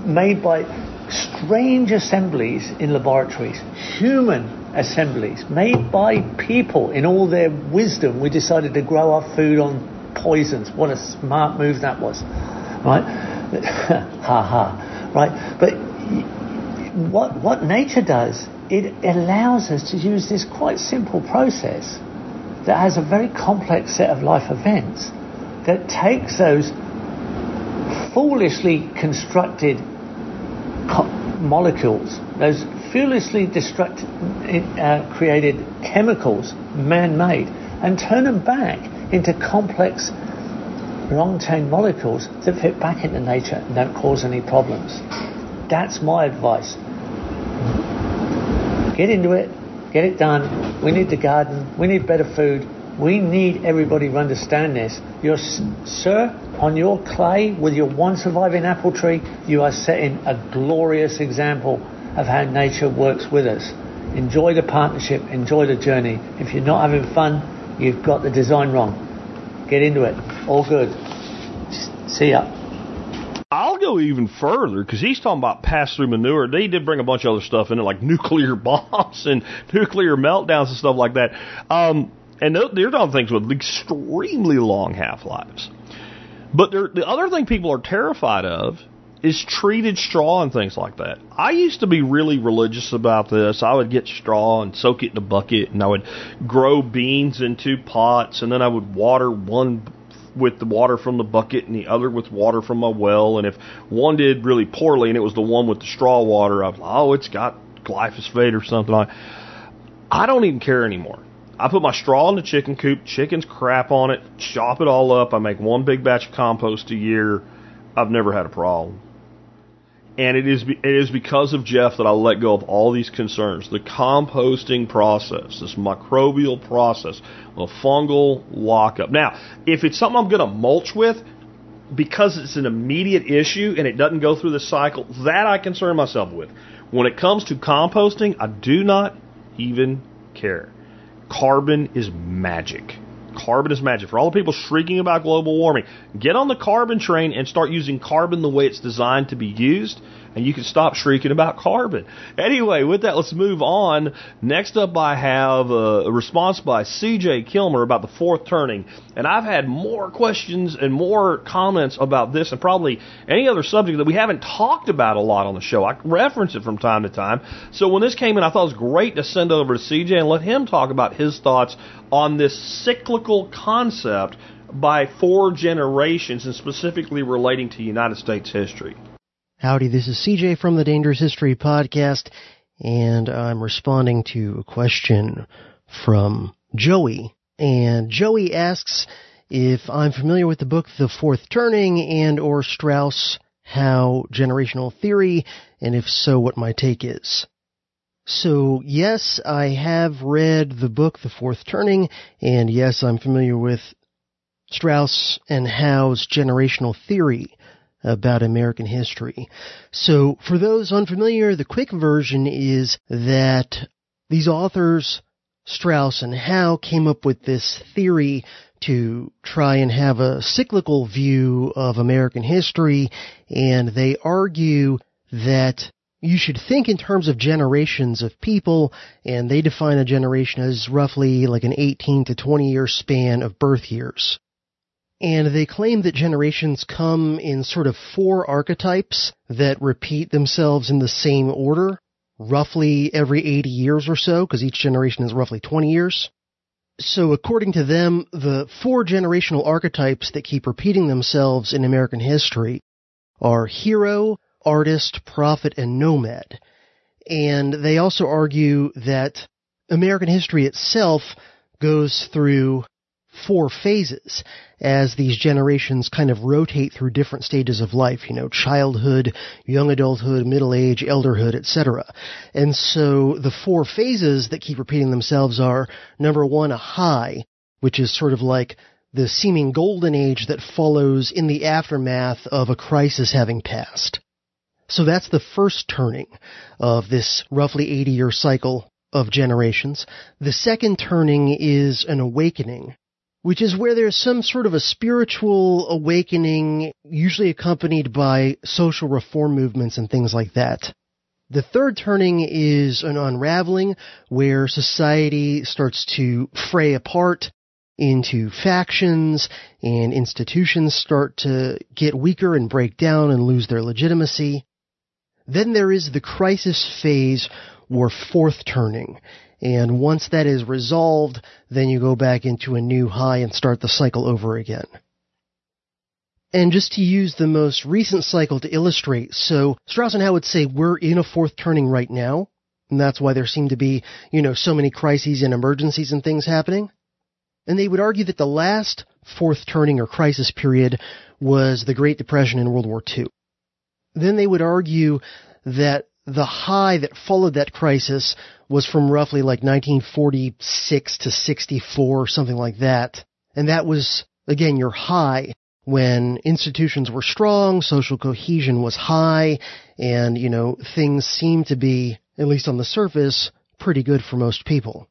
made by strange assemblies in laboratories, human assemblies made by people in all their wisdom. We decided to grow our food on poisons. What a smart move that was, right? *laughs* ha ha, right? But what what nature does, it allows us to use this quite simple process that has a very complex set of life events that takes those foolishly constructed molecules, those foolishly uh, created chemicals, man-made, and turn them back into complex long-chain molecules that fit back into nature and don't cause any problems. That's my advice. Get into it, get it done. We need the garden, we need better food, we need everybody to understand this. You're, sir, on your clay with your one surviving apple tree, you are setting a glorious example of how nature works with us. Enjoy the partnership, enjoy the journey. If you're not having fun, you've got the design wrong. Get into it. All good. See ya. Even further because he's talking about pass through manure. They did bring a bunch of other stuff in it, like *laughs* nuclear bombs and nuclear meltdowns and stuff like that. Um, and they're talking things with extremely long half lives. But the other thing people are terrified of is treated straw and things like that. I used to be really religious about this. I would get straw and soak it in a bucket, and I would grow beans into pots, and then I would water one with the water from the bucket and the other with water from my well. And if one did really poorly and it was the one with the straw water, I was like, oh, it's got glyphosate or something. I don't even care anymore. I put my straw in the chicken coop, chickens crap on it, chop it all up. I make one big batch of compost a year. I've never had a problem. And it is it is because of Geoff that I let go of all these concerns. The composting process, this microbial process, the fungal lockup. Now, if it's something I'm going to mulch with, because it's an immediate issue and it doesn't go through the cycle, that I concern myself with. When it comes to composting, I do not even care. Carbon is magic. Carbon is magic. For all the people shrieking about global warming, get on the carbon train and start using carbon the way it's designed to be used, and you can stop shrieking about carbon. Anyway, with that, let's move on. Next up, I have a response by CJ Killmer about the fourth turning, and I've had more questions and more comments about this and probably any other subject that we haven't talked about a lot on the show. I reference it from time to time. So when this came in, I thought it was great to send over to CJ and let him talk about his thoughts on this cyclical concept by four generations and specifically relating to United States history. Howdy, this is CJ from the Dangerous History Podcast, and I'm responding to a question from Joey. And Joey asks if I'm familiar with the book The Fourth Turning and or Strauss Howe Generational Theory, and if so, what my take is. So, yes, I have read the book The Fourth Turning, and yes, I'm familiar with Strauss and Howe's generational theory about American history. So, for those unfamiliar, the quick version is that these authors, Strauss and Howe, came up with this theory to try and have a cyclical view of American history, and they argue that you should think in terms of generations of people, and they define a generation as roughly like an 18 to 20 year span of birth years. And they claim that generations come in sort of four archetypes that repeat themselves in the same order, roughly every 80 years or so, because each generation is roughly 20 years. So according to them, the four generational archetypes that keep repeating themselves in American history are hero, artist, prophet, and nomad. And they also argue that American history itself goes through four phases as these generations kind of rotate through different stages of life, you know, childhood, young adulthood, middle age, elderhood, etc. And so the four phases that keep repeating themselves are number one, a high, which is sort of like the seeming golden age that follows in the aftermath of a crisis having passed. So that's the first turning of this roughly 80 year cycle of generations. The second turning is an awakening, which is where there's some sort of a spiritual awakening, usually accompanied by social reform movements and things like that. The third turning is an unraveling where society starts to fray apart into factions and institutions start to get weaker and break down and lose their legitimacy. Then there is the crisis phase or fourth turning. And once that is resolved, then you go back into a new high and start the cycle over again. And just to use the most recent cycle to illustrate, so Strauss and Howe would say we're in a fourth turning right now, and that's why there seem to be, you know, so many crises and emergencies and things happening. And they would argue that the last fourth turning or crisis period was the Great Depression in World War II. Then they would argue that the high that followed that crisis was from roughly like 1946 to 64, something like that. And that was, again, your high when institutions were strong, social cohesion was high, and, you know, things seemed to be, at least on the surface, pretty good for most people.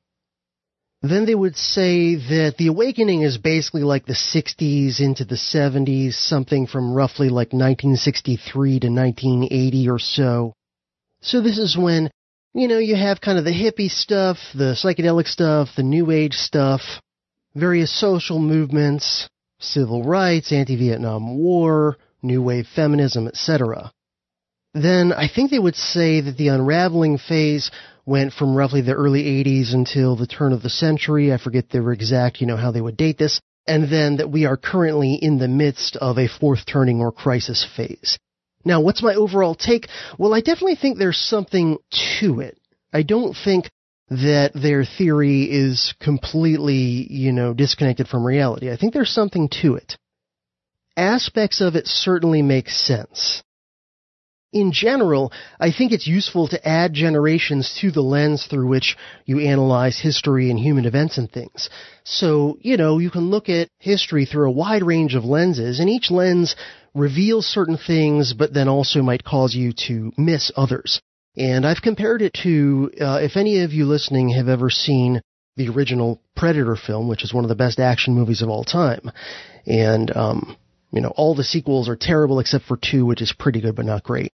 Then they would say that the awakening is basically like the 60s into the 70s, something from roughly like 1963 to 1980 or so. So this is when, you know, you have kind of the hippie stuff, the psychedelic stuff, the new age stuff, various social movements, civil rights, anti-Vietnam War, new wave feminism, etc. Then I think they would say that the unraveling phase went from roughly the early 80s until the turn of the century. I forget the exact, you know, how they would date this. And then that we are currently in the midst of a fourth turning or crisis phase. Now, what's my overall take? Well, I definitely think there's something to it. I don't think that their theory is completely, you know, disconnected from reality. I think there's something to it. Aspects of it certainly make sense. In general, I think it's useful to add generations to the lens through which you analyze history and human events and things. So, you know, you can look at history through a wide range of lenses, and each lens reveals certain things, but then also might cause you to miss others. And I've compared it to, uh, if any of you listening have ever seen the original Predator film, which is one of the best action movies of all time. And, um, you know, all the sequels are terrible except for two, which is pretty good but not great.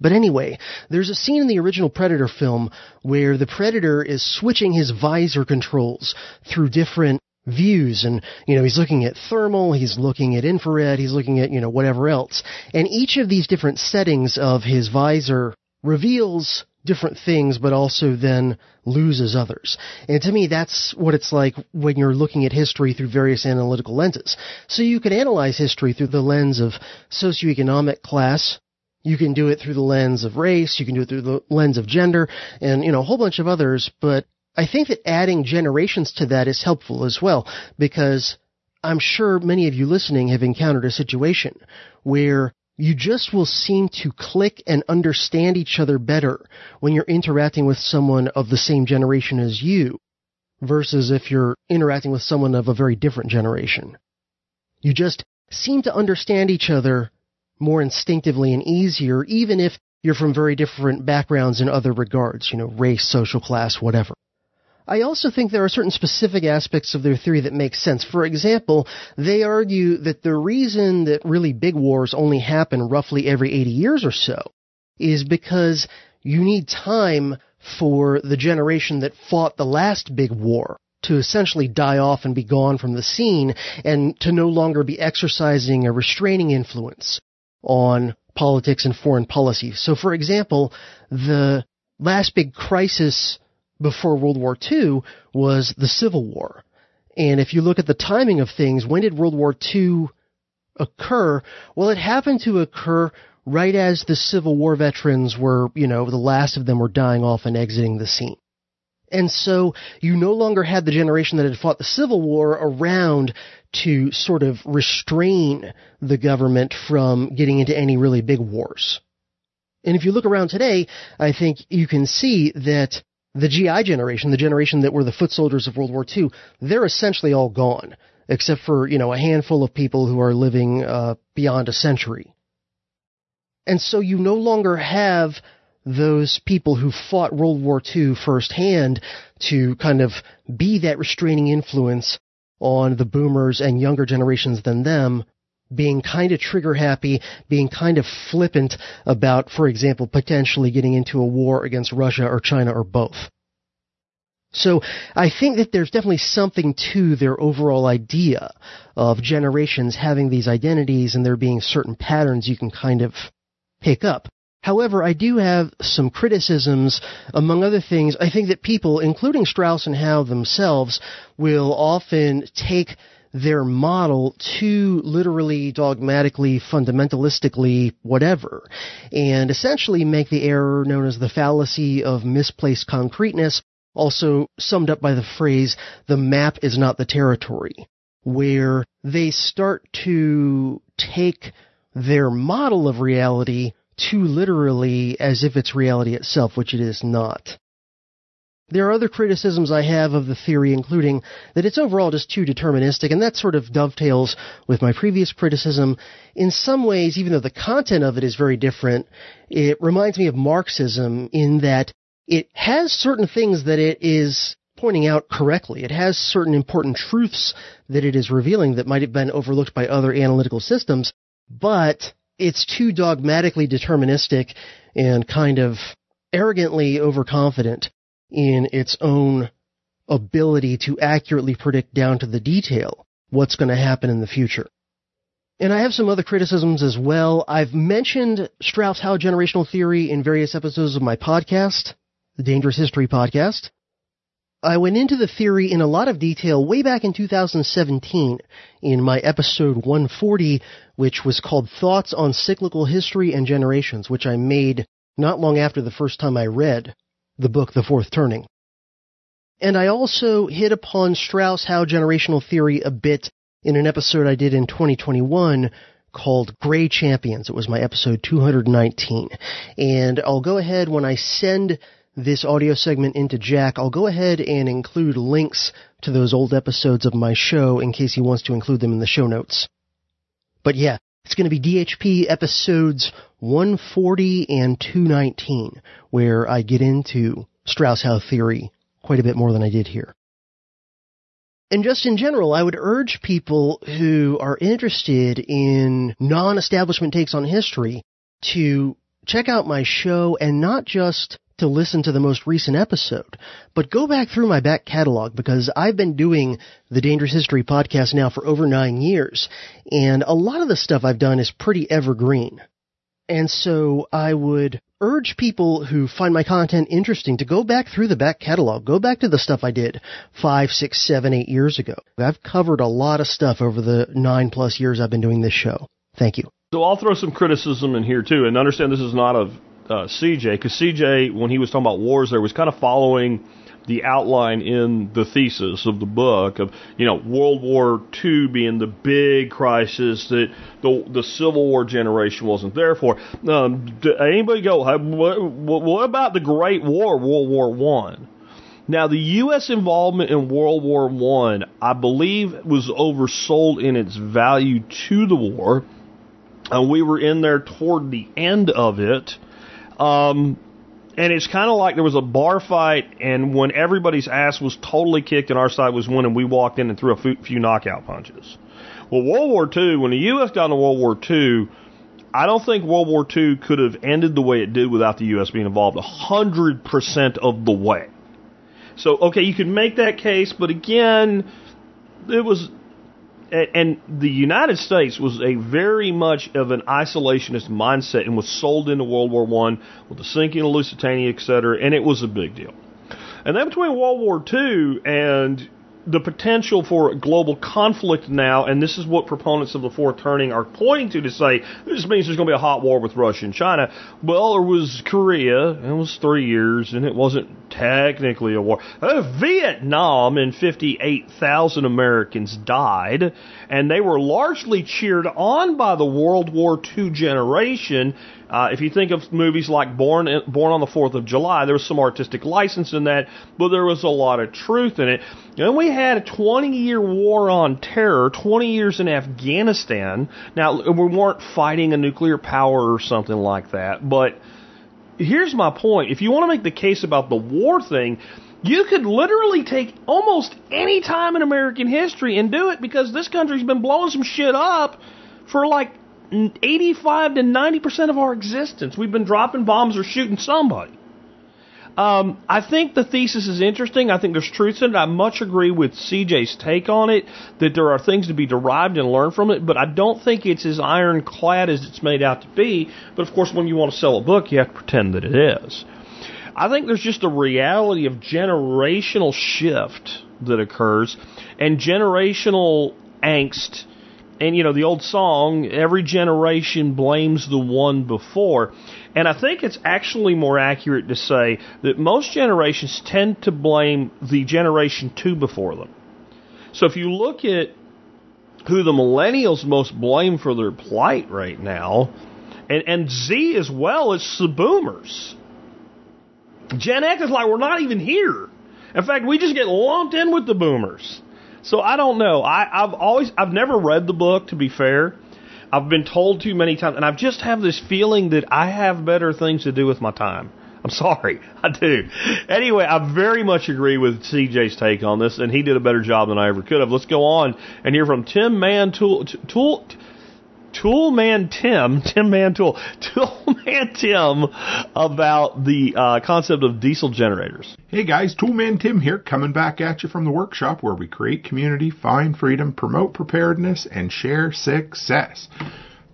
But anyway, there's a scene in the original Predator film where the Predator is switching his visor controls through different views and, you know, he's looking at thermal, he's looking at infrared, he's looking at, you know, whatever else. And each of these different settings of his visor reveals different things, but also then loses others. And to me, that's what it's like when you're looking at history through various analytical lenses. So you can analyze history through the lens of socioeconomic class. You can do it through the lens of race. You can do it through the lens of gender and, you know, a whole bunch of others. But I think that adding generations to that is helpful as well because I'm sure many of you listening have encountered a situation where you just will seem to click and understand each other better when you're interacting with someone of the same generation as you versus if you're interacting with someone of a very different generation. You just seem to understand each other more instinctively and easier, even if you're from very different backgrounds in other regards, you know, race, social class, whatever. I also think there are certain specific aspects of their theory that make sense. For example, they argue that the reason that really big wars only happen roughly every 80 years or so is because you need time for the generation that fought the last big war to essentially die off and be gone from the scene and to no longer be exercising a restraining influence on politics and foreign policy. So for example, the last big crisis before World War II was the Civil War. And if you look at the timing of things, when did World War II occur? Well, it happened to occur right as the Civil War veterans were, you know, the last of them were dying off and exiting the scene. And so you no longer had the generation that had fought the Civil War around to sort of restrain the government from getting into any really big wars. And if you look around today, I think you can see that the GI generation, the generation that were the foot soldiers of World War II, they're essentially all gone, except for, you know, a handful of people who are living uh, beyond a century. And so you no longer have those people who fought World War II firsthand to kind of be that restraining influence on the boomers and younger generations than them being kind of trigger happy, being kind of flippant about, for example, potentially getting into a war against Russia or China or both. So I think that there's definitely something to their overall idea of generations having these identities and there being certain patterns you can kind of pick up. However, I do have some criticisms. Among other things, I think that people, including Strauss and Howe themselves, will often take their model too literally, dogmatically, fundamentalistically, whatever, and essentially make the error known as the fallacy of misplaced concreteness, also summed up by the phrase, the map is not the territory, where they start to take their model of reality too literally as if it's reality itself, which it is not. There are other criticisms I have of the theory, including that it's overall just too deterministic, and that sort of dovetails with my previous criticism. In some ways, even though the content of it is very different, it reminds me of Marxism in that it has certain things that it is pointing out correctly. It has certain important truths that it is revealing that might have been overlooked by other analytical systems, but it's too dogmatically deterministic and kind of arrogantly overconfident in its own ability to accurately predict down to the detail what's going to happen in the future. And I have some other criticisms as well. I've mentioned Strauss-Howe generational theory in various episodes of my podcast, the Dangerous History podcast. I went into the theory in a lot of detail way back in 2017 in my episode 140, which was called Thoughts on Cyclical History and Generations, which I made not long after the first time I read the book The Fourth Turning. And I also hit upon Strauss-Howe generational theory a bit in an episode I did in 2021 called Gray Champions. It was my episode 219. And I'll go ahead when I send this audio segment into Jack, I'll go ahead and include links to those old episodes of my show in case he wants to include them in the show notes. But yeah, it's going to be DHP episodes 140 and 219, where I get into Strauss-Howe theory quite a bit more than I did here. And just in general, I would urge people who are interested in non-establishment takes on history to check out my show and not just to listen to the most recent episode, but go back through my back catalog because I've been doing the Dangerous History podcast now for over nine years, and a lot of the stuff I've done is pretty evergreen. And so I would urge people who find my content interesting to go back through the back catalog. Go back to the stuff I did five, six, seven, eight years ago. I've covered a lot of stuff over the nine plus years I've been doing this show. Thank you. So I'll throw some criticism in here too, and understand this is not of uh, CJ because CJ, when he was talking about wars, there was kind of following the outline in the thesis of the book of you know World War II being the big crisis that the the Civil War generation wasn't there for. Um, anybody go? What, what about the Great War, World War One? Now, the U.S. involvement in World War One, I, I believe, was oversold in its value to the war. And we were in there toward the end of it. Um, and it's kind of like there was a bar fight, and when everybody's ass was totally kicked and our side was winning, we walked in and threw a few knockout punches. Well, World War II, when the U.S. got into World War II, I don't think World War II could have ended the way it did without the U.S. being involved 100% of the way. So, okay, you could make that case, but again, it was and the United States was a very much of an isolationist mindset and was sold into World War One with the sinking of Lusitania, et cetera, and it was a big deal. And then between World War II and the potential for global conflict now, and this is what proponents of the fourth turning are pointing to to say this means there's going to be a hot war with Russia and China. Well, there was Korea, and it was three years, and it wasn't technically a war. Uh, Vietnam, and 58,000 Americans died, and they were largely cheered on by the World War II generation uh, if you think of movies like Born Born on the Fourth of July, there was some artistic license in that, but there was a lot of truth in it. And we had a 20 year war on terror, 20 years in Afghanistan. Now we weren't fighting a nuclear power or something like that, but here's my point: if you want to make the case about the war thing. You could literally take almost any time in American history and do it because this country's been blowing some shit up for like 85 to 90% of our existence. We've been dropping bombs or shooting somebody. Um, I think the thesis is interesting. I think there's truth in it. I much agree with CJ's take on it that there are things to be derived and learned from it, but I don't think it's as ironclad as it's made out to be. But of course, when you want to sell a book, you have to pretend that it is. I think there's just a reality of generational shift that occurs and generational angst and you know the old song every generation blames the one before. And i think it's actually more accurate to say that most generations tend to blame the generation two before them. So if you look at who the millennials most blame for their plight right now and, and z as well it's the boomers gen x is like we're not even here. In fact we just get lumped in with the boomers so I don't know. I, I've always, I've never read the book. To be fair, I've been told too many times, and I just have this feeling that I have better things to do with my time. I'm *laughs* sorry, I do. Anyway, I very much agree with CJ's take on this, and he did a better job than I ever could have. Let's go on and hear from Tim Mantool. Tool, Toolman Tim, *laughs* Tim Man Tool, Toolman Tim about the uh, concept of diesel generators. Hey guys, Toolman Tim here, coming back at you from the workshop where we create community, find freedom, promote preparedness, and share success.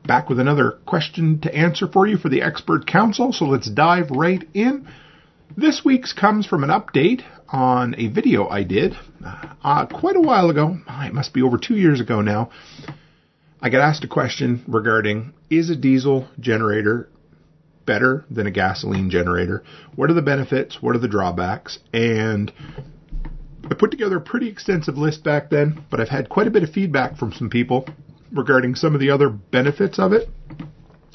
Back with another question to answer for you for the expert council, so let's dive right in. This week's comes from an update on a video I did uh, quite a while ago. it must be over two years ago now I got asked a question regarding is a diesel generator better than a gasoline generator? What are the benefits? What are the drawbacks? And I put together a pretty extensive list back then, but I've had quite a bit of feedback from some people regarding some of the other benefits of it.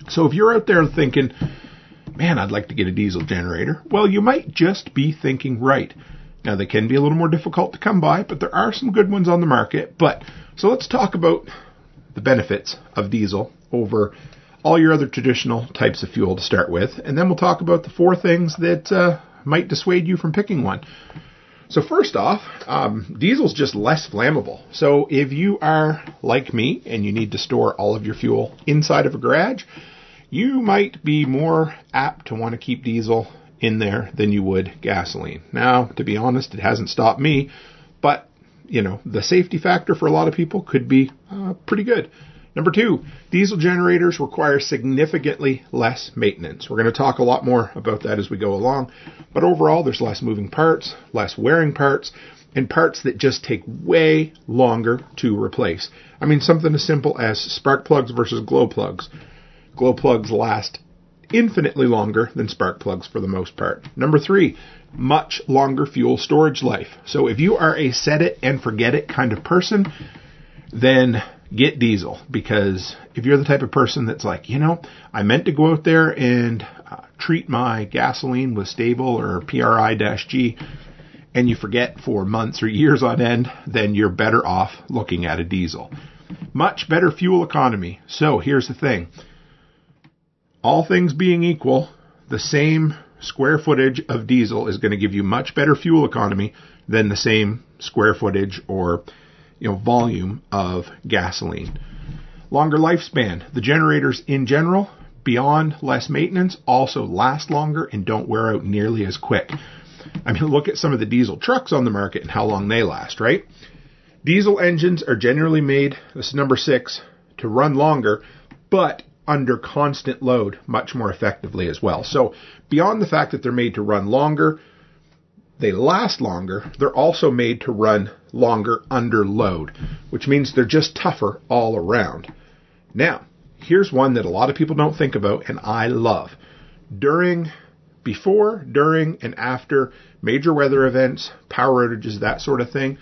So if you're out there thinking, man, I'd like to get a diesel generator, well, you might just be thinking right. Now, they can be a little more difficult to come by, but there are some good ones on the market. But so let's talk about the benefits of diesel over all your other traditional types of fuel to start with, and then we'll talk about the four things that uh, might dissuade you from picking one. So first off, um, diesel's just less flammable. So if you are like me and you need to store all of your fuel inside of a garage, you might be more apt to want to keep diesel in there than you would gasoline. Now, to be honest, it hasn't stopped me, you know, the safety factor for a lot of people could be uh, pretty good. Number two, diesel generators require significantly less maintenance. We're going to talk a lot more about that as we go along, but overall, there's less moving parts, less wearing parts, and parts that just take way longer to replace. I mean, something as simple as spark plugs versus glow plugs. Glow plugs last infinitely longer than spark plugs for the most part. Number three, much longer fuel storage life. So if you are a set it and forget it kind of person, then get diesel because if you're the type of person that's like, you know, I meant to go out there and uh, treat my gasoline with Sta-Bil or PRI-G and you forget for months or years on end, then you're better off looking at a diesel. Much better fuel economy. So here's the thing. All things being equal, the same square footage of diesel is going to give you much better fuel economy than the same square footage or you know volume of gasoline. Longer lifespan. The generators in general, beyond less maintenance, also last longer and don't wear out nearly as quick. I mean, look at some of the diesel trucks on the market and how long they last, right? Diesel engines are generally made, this is number six, to run longer, but under constant load much more effectively as well. So, beyond the fact that they're made to run longer, they last longer, they're also made to run longer under load, which means they're just tougher all around. Now, here's one that a lot of people don't think about and I love. During, before, during, and after major weather events, power outages, that sort of thing,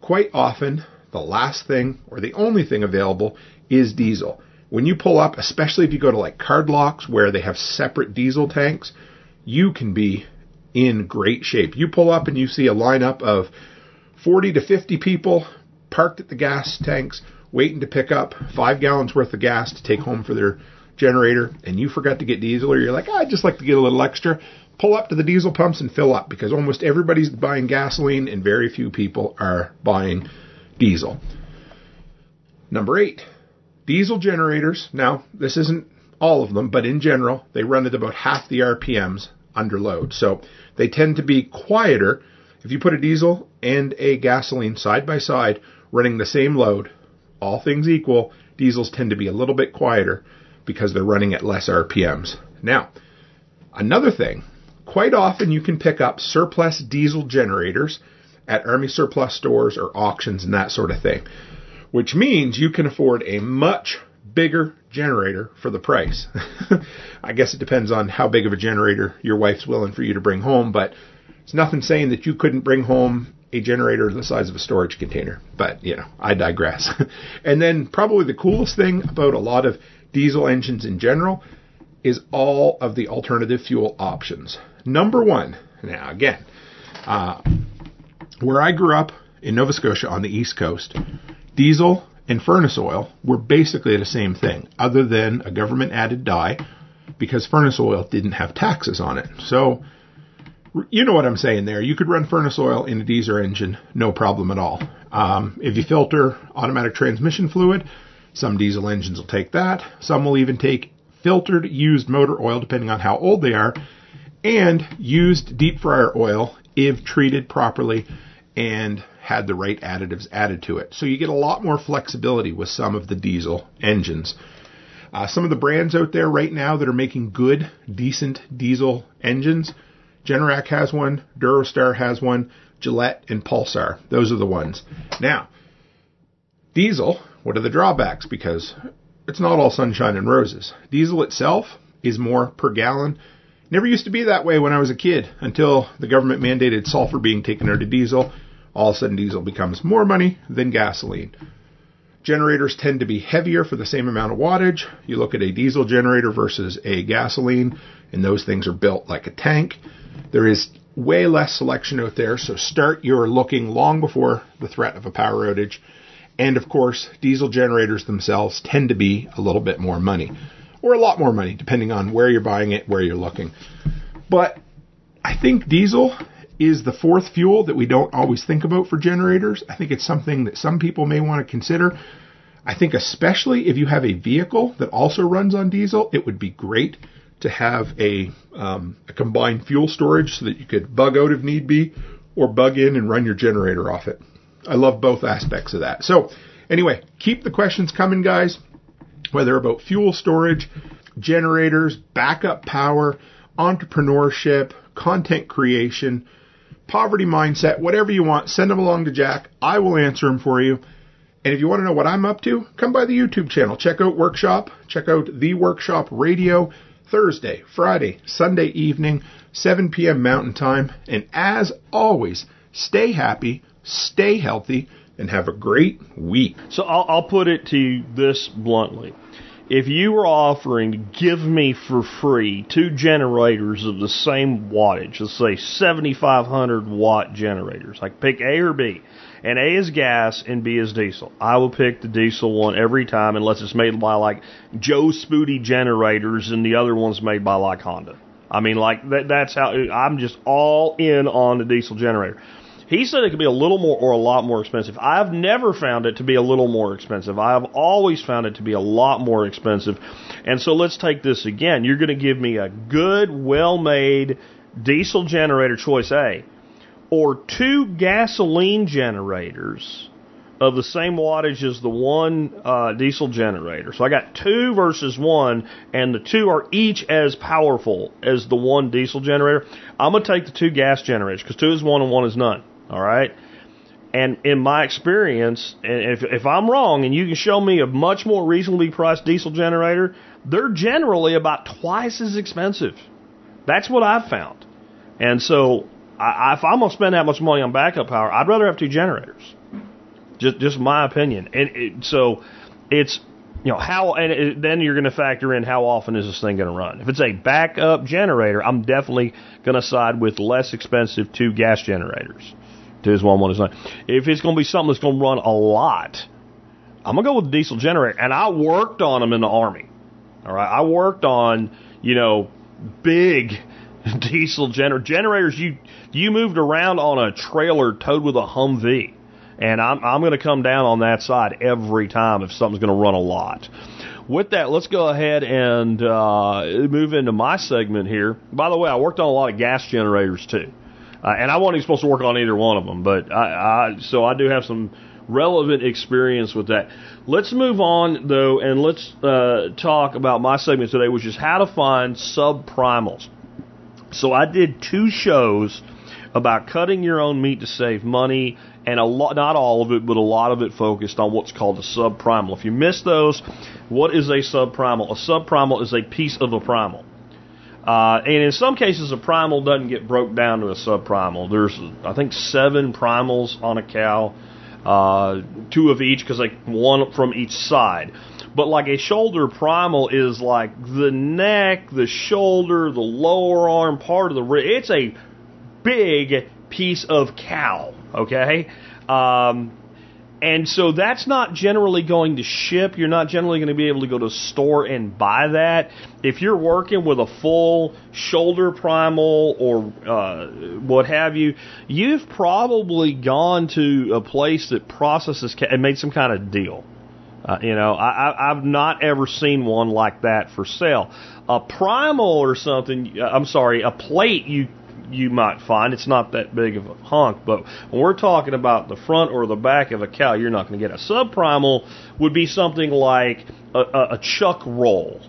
quite often the last thing or the only thing available is diesel. When you pull up, especially if you go to like card locks where they have separate diesel tanks, you can be in great shape. You pull up and you see a lineup of 40 to 50 people parked at the gas tanks waiting to pick up five gallons worth of gas to take home for their generator, and you forgot to get diesel, or you're like, oh, I'd just like to get a little extra. Pull up to the diesel pumps and fill up because almost everybody's buying gasoline and very few people are buying diesel. Number eight, Diesel generators, now this isn't all of them, but in general, they run at about half the RPMs under load. So they tend to be quieter. If you put a diesel and a gasoline side by side running the same load, all things equal, diesels tend to be a little bit quieter because they're running at less RPMs. Now, another thing, quite often you can pick up surplus diesel generators at Army surplus stores or auctions and that sort of thing which means you can afford a much bigger generator for the price. *laughs* I guess it depends on how big of a generator your wife's willing for you to bring home, but it's nothing saying that you couldn't bring home a generator the size of a storage container. But, you know, I digress. *laughs* and then probably the coolest thing about a lot of diesel engines in general is all of the alternative fuel options. Number one, now again, uh, where I grew up in Nova Scotia on the East Coast, Diesel and furnace oil were basically the same thing, other than a government added dye because furnace oil didn't have taxes on it. So, you know what I'm saying there. You could run furnace oil in a diesel engine, no problem at all. Um, if you filter automatic transmission fluid, some diesel engines will take that. Some will even take filtered used motor oil, depending on how old they are, and used deep fryer oil if treated properly and had the right additives added to it. So you get a lot more flexibility with some of the diesel engines. Uh, some of the brands out there right now that are making good, decent diesel engines, Generac has one, Durostar has one, Gillette and Pulsar. Those are the ones. Now, diesel, what are the drawbacks? Because it's not all sunshine and roses. Diesel itself is more per gallon. Never used to be that way when I was a kid until the government mandated sulfur being taken out of diesel all of a sudden diesel becomes more money than gasoline. Generators tend to be heavier for the same amount of wattage. You look at a diesel generator versus a gasoline, and those things are built like a tank. There is way less selection out there, so start your looking long before the threat of a power outage. And of course, diesel generators themselves tend to be a little bit more money, or a lot more money, depending on where you're buying it, where you're looking. But I think diesel is the fourth fuel that we don't always think about for generators. I think it's something that some people may want to consider. I think especially if you have a vehicle that also runs on diesel, it would be great to have a, um, a combined fuel storage so that you could bug out if need be or bug in and run your generator off it. I love both aspects of that. So anyway, keep the questions coming, guys. whether about fuel storage, generators, backup power, entrepreneurship, content creation, poverty mindset, whatever you want, send them along to Jack. I will answer them for you. And if you want to know what I'm up to, come by the YouTube channel. Check out Workshop. Check out The Workshop Radio Thursday, Friday, Sunday evening, 7 p.m. Mountain Time. And as always, stay happy, stay healthy, and have a great week. So I'll, I'll put it to you this bluntly. If you were offering to give me for free two generators of the same wattage, let's say 7,500 watt generators, like pick A or B, and A is gas and B is diesel, I will pick the diesel one every time unless it's made by like Joe Spooty generators and the other one's made by like Honda. I mean, like that, that's how I'm just all in on the diesel generator. He said it could be a little more or a lot more expensive. I've never found it to be a little more expensive. I've always found it to be a lot more expensive. And so let's take this again. You're going to give me a good, well made diesel generator, choice A, or two gasoline generators of the same wattage as the one uh, diesel generator. So I got two versus one, and the two are each as powerful as the one diesel generator. I'm going to take the two gas generators because two is one and one is none. All right. And in my experience, and if, if I'm wrong and you can show me a much more reasonably priced diesel generator, they're generally about twice as expensive. That's what I've found. And so I, if I'm going to spend that much money on backup power, I'd rather have two generators. Just, just my opinion. And it, so it's, you know, how, and it, then you're going to factor in how often is this thing going to run. If it's a backup generator, I'm definitely going to side with less expensive two gas generators to his one one is nine. If it's going to be something that's going to run a lot, I'm going to go with diesel generator. And I worked on them in the army. All right, I worked on you know big *laughs* diesel gener- generators. You you moved around on a trailer towed with a Humvee, and I'm I'm going to come down on that side every time if something's going to run a lot. With that, let's go ahead and uh, move into my segment here. By the way, I worked on a lot of gas generators too. Uh, and I wasn't supposed to work on either one of them, but I, I so I do have some relevant experience with that. Let's move on though, and let's uh, talk about my segment today, which is how to find subprimals. So I did two shows about cutting your own meat to save money, and a lot, not all of it, but a lot of it focused on what's called a subprimal. If you missed those, what is a subprimal? A subprimal is a piece of a primal. Uh, and in some cases, a primal doesn't get broke down to a subprimal. There's, I think, seven primals on a cow, uh, two of each because like one from each side. But like a shoulder primal is like the neck, the shoulder, the lower arm, part of the rib. It's a big piece of cow. Okay. Um, and so that's not generally going to ship. You're not generally going to be able to go to a store and buy that. If you're working with a full shoulder primal or uh, what have you, you've probably gone to a place that processes and made some kind of deal. Uh, you know, I, I've not ever seen one like that for sale. A primal or something, uh, I'm sorry, a plate you you might find. It's not that big of a honk, but when we're talking about the front or the back of a cow, you're not going to get a subprimal. Would be something like a, a, a chuck roll.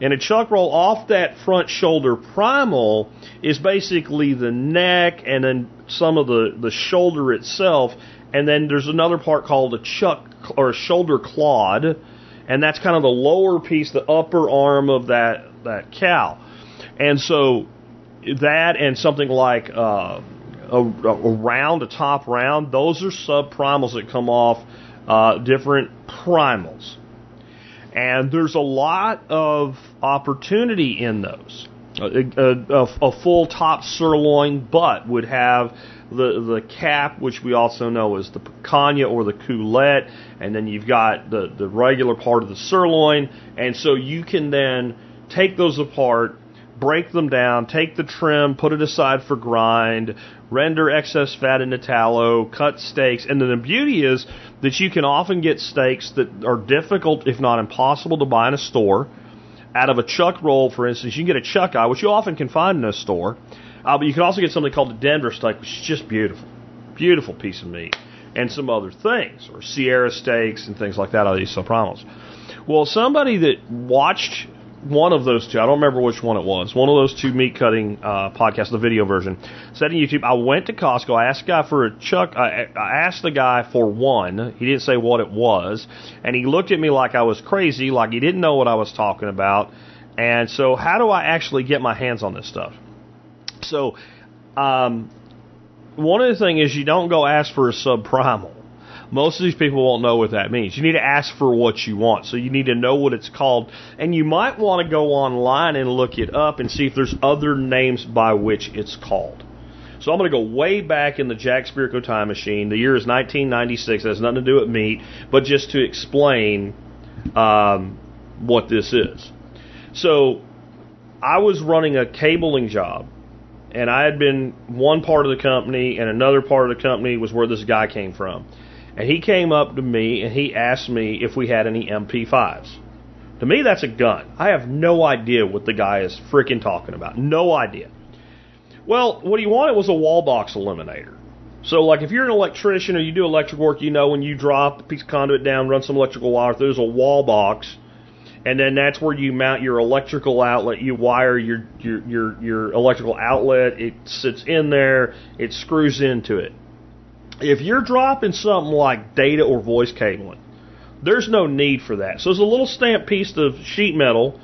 And a chuck roll off that front shoulder primal is basically the neck and then some of the, the shoulder itself. And then there's another part called a chuck or a shoulder clod. And that's kind of the lower piece, the upper arm of that, that cow. And so that and something like uh, a, a round, a top round, those are subprimals that come off uh, different primals. And there's a lot of opportunity in those. A, a, a, full top sirloin butt would have the the cap, which we also know as the picanha or the coulotte, and then you've got the the regular part of the sirloin, and so you can then take those apart break them down, take the trim, put it aside for grind, render excess fat into tallow, cut steaks, and then the beauty is that you can often get steaks that are difficult, if not impossible, to buy in a store. Out of a chuck roll, for instance, you can get a chuck eye, which you often can find in a store, uh, but you can also get something called a Denver steak, which is just beautiful, beautiful piece of meat, and some other things, or Sierra steaks and things like that out of these subprimals. Well, somebody that watched one of those two, I don't remember which one it was, one of those two meat cutting uh, podcasts, the video version, said on YouTube, I went to Costco, I asked the guy for a chuck, I, I asked the guy for one, he didn't say what it was, and he looked at me like I was crazy, like he didn't know what I was talking about, and so how do I actually get my hands on this stuff? So, um, one of the things is you don't go ask for a subprimal. Most of these people won't know what that means. You need to ask for what you want. So you need to know what it's called. And you might want to go online and look it up and see if there's other names by which it's called. So I'm going to go way back in the Jack Spirko time machine. The year is 1996. It has nothing to do with meat, but just to explain um, what this is. So I was running a cabling job and I had been one part of the company, and another part of the company was where this guy came from. And he came up to me and he asked me if we had any MP5s. To me, that's a gun. I have no idea what the guy is freaking talking about. No idea. Well, what he wanted was a wall box eliminator. So, like, if you're an electrician or you do electric work, you know when you drop a piece of conduit down, run some electrical wire, there's a wall box and then that's where you mount your electrical outlet. You wire your your your, your electrical outlet. It sits in there. It screws into it. If you're dropping something like data or voice cabling, there's no need for that. So there's a little stamped piece of sheet metal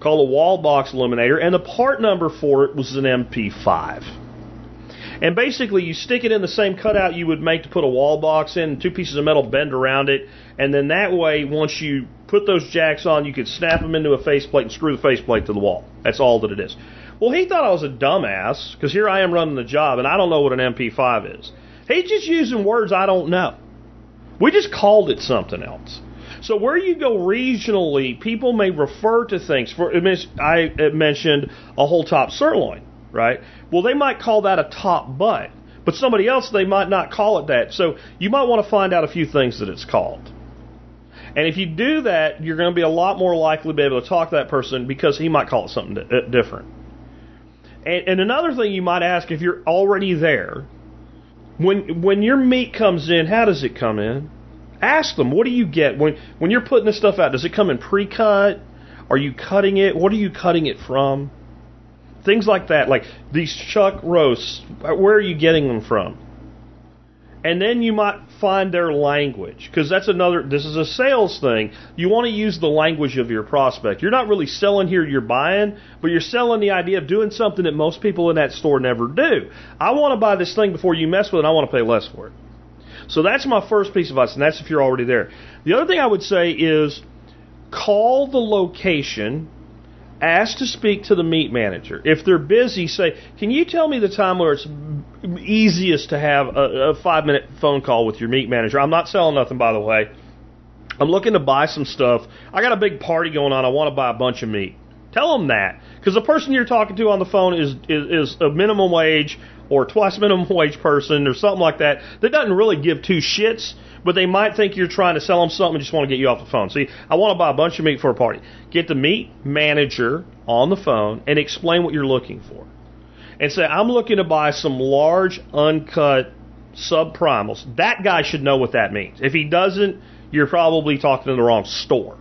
called a wall box eliminator, and the part number for it was an MP5. And basically, you stick it in the same cutout you would make to put a wall box in, two pieces of metal bend around it, and then that way, once you put those jacks on, you could snap them into a faceplate and screw the faceplate to the wall. That's all that it is. Well, he thought I was a dumbass because here I am running the job and I don't know what an MP5 is. He's just using words I don't know. We just called it something else. So where you go regionally, people may refer to things. For I mentioned a whole top sirloin, right? Well, they might call that a top butt, but somebody else they might not call it that. So you might want to find out a few things that it's called. And if you do that, you're going to be a lot more likely to be able to talk to that person because he might call it something uh, different. And, and another thing you might ask if you're already there, when when your meat comes in, how does it come in? Ask them, what do you get when when you're putting this stuff out? Does it come in pre-cut? Are you cutting it? What are you cutting it from? Things like that, like these chuck roasts. Where are you getting them from? And then you might find their language because that's another this is a sales thing. You want to use the language of your prospect. You're not really selling here you're buying but you're selling the idea of doing something that most people in that store never do. I want to buy this thing before you mess with it and i want to pay less for it. So that's my first piece of advice and that's if you're already there. The other thing i would say is call the location ask to speak to the meat manager. If they're busy, say, "Can you tell me the time where it's easiest to have a, a five minute phone call with your meat manager?" I'm not selling nothing, by the way. I'm looking to buy some stuff. I got a big party going on. I want to buy a bunch of meat. Tell them that because the person you're talking to on the phone is, is is a minimum wage or twice minimum *laughs* wage person or something like that that doesn't really give two shits but they might think you're trying to sell them something and just want to get you off the phone. See, I want to buy a bunch of meat for a party. Get the meat manager on the phone and explain what you're looking for. And say, I'm looking to buy some large, uncut subprimals. That guy should know what that means. If he doesn't, you're probably talking to the wrong store.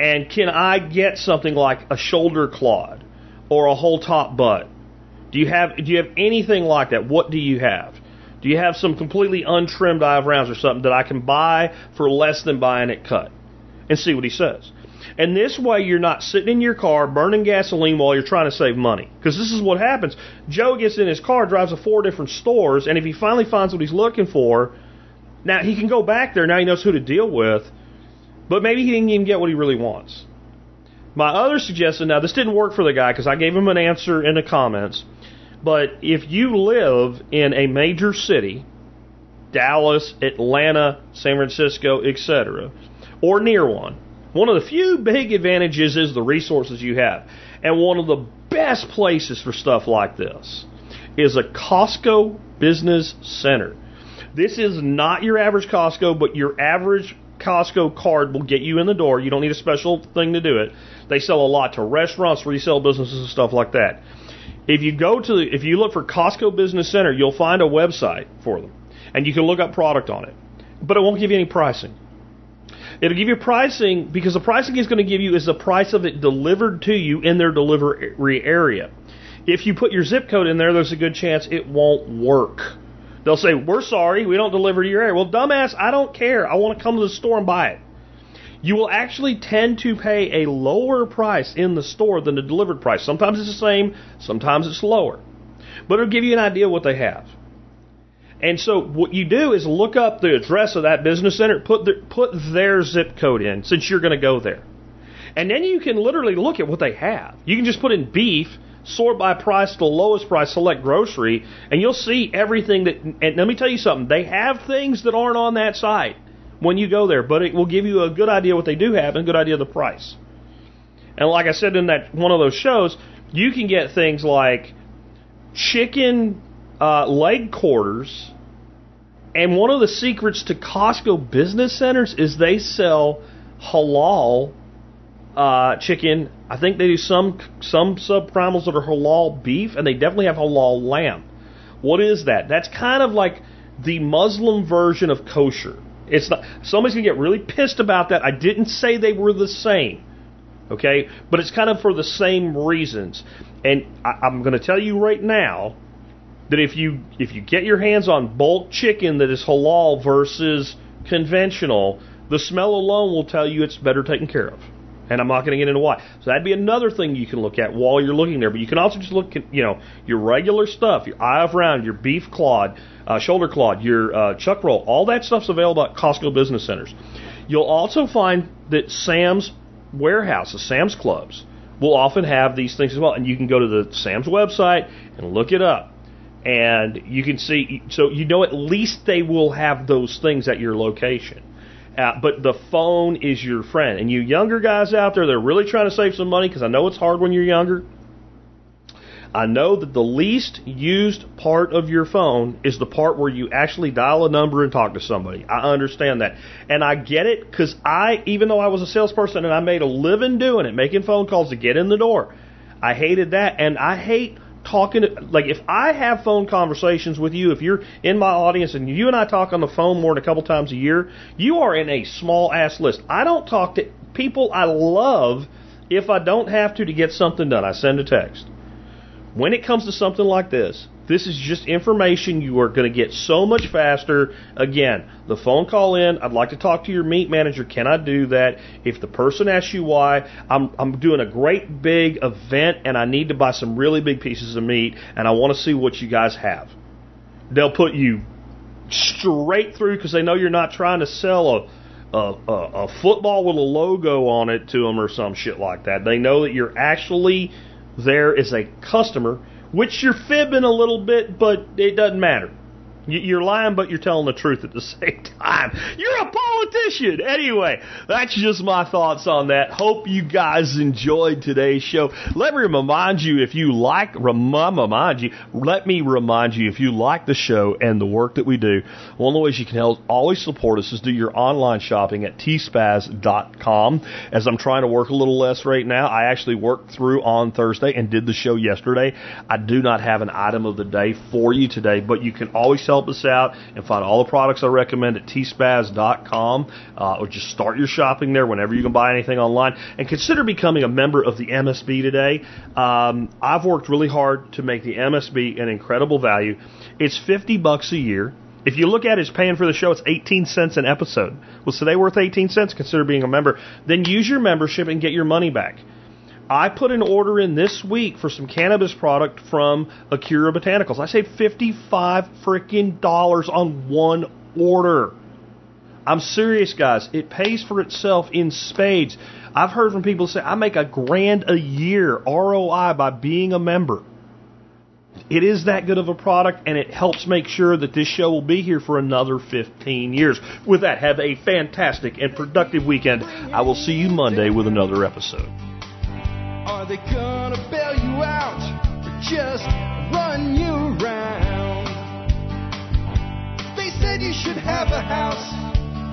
And can I get something like a shoulder clod or a whole top butt? Do you have do you have anything like that? What do you have? Do you have some completely untrimmed eye rounds or something that I can buy for less than buying it cut? And see what he says. And this way you're not sitting in your car burning gasoline while you're trying to save money. Because this is what happens. Joe gets in his car, drives to four different stores, and if he finally finds what he's looking for, now he can go back there, now he knows who to deal with, but maybe he didn't even get what he really wants. My other suggestion, now this didn't work for the guy because I gave him an answer in the comments, but if you live in a major city, Dallas, Atlanta, San Francisco, etc., or near one, one of the few big advantages is the resources you have. And one of the best places for stuff like this is a Costco Business Center. This is not your average Costco, but your average Costco card will get you in the door. You don't need a special thing to do it. They sell a lot to restaurants, resale businesses, and stuff like that. If you go to if you look for Costco Business Center, you'll find a website for them, and you can look up product on it, but it won't give you any pricing. It'll give you pricing because the pricing is going to give you is the price of it delivered to you in their delivery area. If you put your zip code in there, there's a good chance it won't work. They'll say, "We're sorry, we don't deliver to your area." Well, dumbass, I don't care. I want to come to the store and buy it. You will actually tend to pay a lower price in the store than the delivered price. Sometimes it's the same, sometimes it's lower. But it'll give you an idea what they have. And so what you do is look up the address of that business center, put the, put their zip code in since you're going to go there. And then you can literally look at what they have. You can just put in beef, sort by price to the lowest price, select grocery, and you'll see everything that and let me tell you something, they have things that aren't on that site when you go there, but it will give you a good idea what they do have and a good idea of the price. And like I said in that one of those shows, you can get things like chicken uh, leg quarters. And one of the secrets to Costco business centers is they sell halal uh, chicken. I think they do some some subprimals that are halal beef, and they definitely have halal lamb. What is that? That's kind of like the Muslim version of kosher. It's not. Somebody's gonna get really pissed about that. I didn't say they were the same. Okay, but it's kind of for the same reasons. And I, I'm to tell you right now that if you if you get your hands on bulk chicken that is halal versus conventional, the smell alone will tell you it's better taken care of. And I'm not going to get into why. So that'd be another thing you can look at while you're looking there. But you can also just look at, you know, your regular stuff, your eye of round, your beef clod, uh, shoulder clod, your uh, chuck roll. All that stuff's available at Costco business centers. You'll also find that Sam's warehouses, Sam's clubs, will often have these things as well. And you can go to the Sam's website and look it up. And you can see, so you know at least they will have those things at your location. Uh, but the phone is your friend. And you younger guys out there, they're really trying to save some money because I know it's hard when you're younger. I know that the least used part of your phone is the part where you actually dial a number and talk to somebody. I understand that. And I get it because I, even though I was a salesperson and I made a living doing it, making phone calls to get in the door, I hated that. And I hate talking to, like if I have phone conversations with you, if you're in my audience and you and I talk on the phone more than a couple times a year, you are in a small ass list. I don't talk to people I love if I don't have to to get something done. I send a text. When it comes to something like this, this is just information you are going to get so much faster. Again, the phone call in, I'd like to talk to your meat manager. Can I do that? If the person asks you why, I'm, I'm doing a great big event and I need to buy some really big pieces of meat and I want to see what you guys have. They'll put you straight through because they know you're not trying to sell a a, a, a football with a logo on it to them or some shit like that. They know that you're actually there as a customer, which you're fibbing a little bit, but it doesn't matter. You're lying, but you're telling the truth at the *laughs* same time. You're a politician. Anyway, that's just my thoughts on that. Hope you guys enjoyed today's show. Let me remind you if you like, remind you, let me remind you if you like the show and the work that we do, one of the ways you can help always support us is do your online shopping at tspaz.com. As I'm trying to work a little less right now, I actually worked through on Thursday and did the show yesterday. I do not have an item of the day for you today, but you can always help us out and find all the products I recommend at tspaz.com uh, or just start your shopping there whenever you can buy anything online and consider becoming a member of the MSB today. Um, I've worked really hard to make the MSB an incredible value. It's 50 bucks a year. If you look at it as paying for the show, it's 18 cents an episode. Was today worth 18 cents? Consider being a member. Then use your membership and get your money back. I put an order in this week for some cannabis product from Akira Botanicals. I saved 55 freaking dollars on one order. I'm serious, guys. It pays for itself in spades. I've heard from people say, I make a grand a year ROI by being a member. It is that good of a product, and it helps make sure that this show will be here for another 15 years. With that, have a fantastic and productive weekend. I will see you Monday with another episode. Are they gonna bail you out or just run you around? They said you should have a house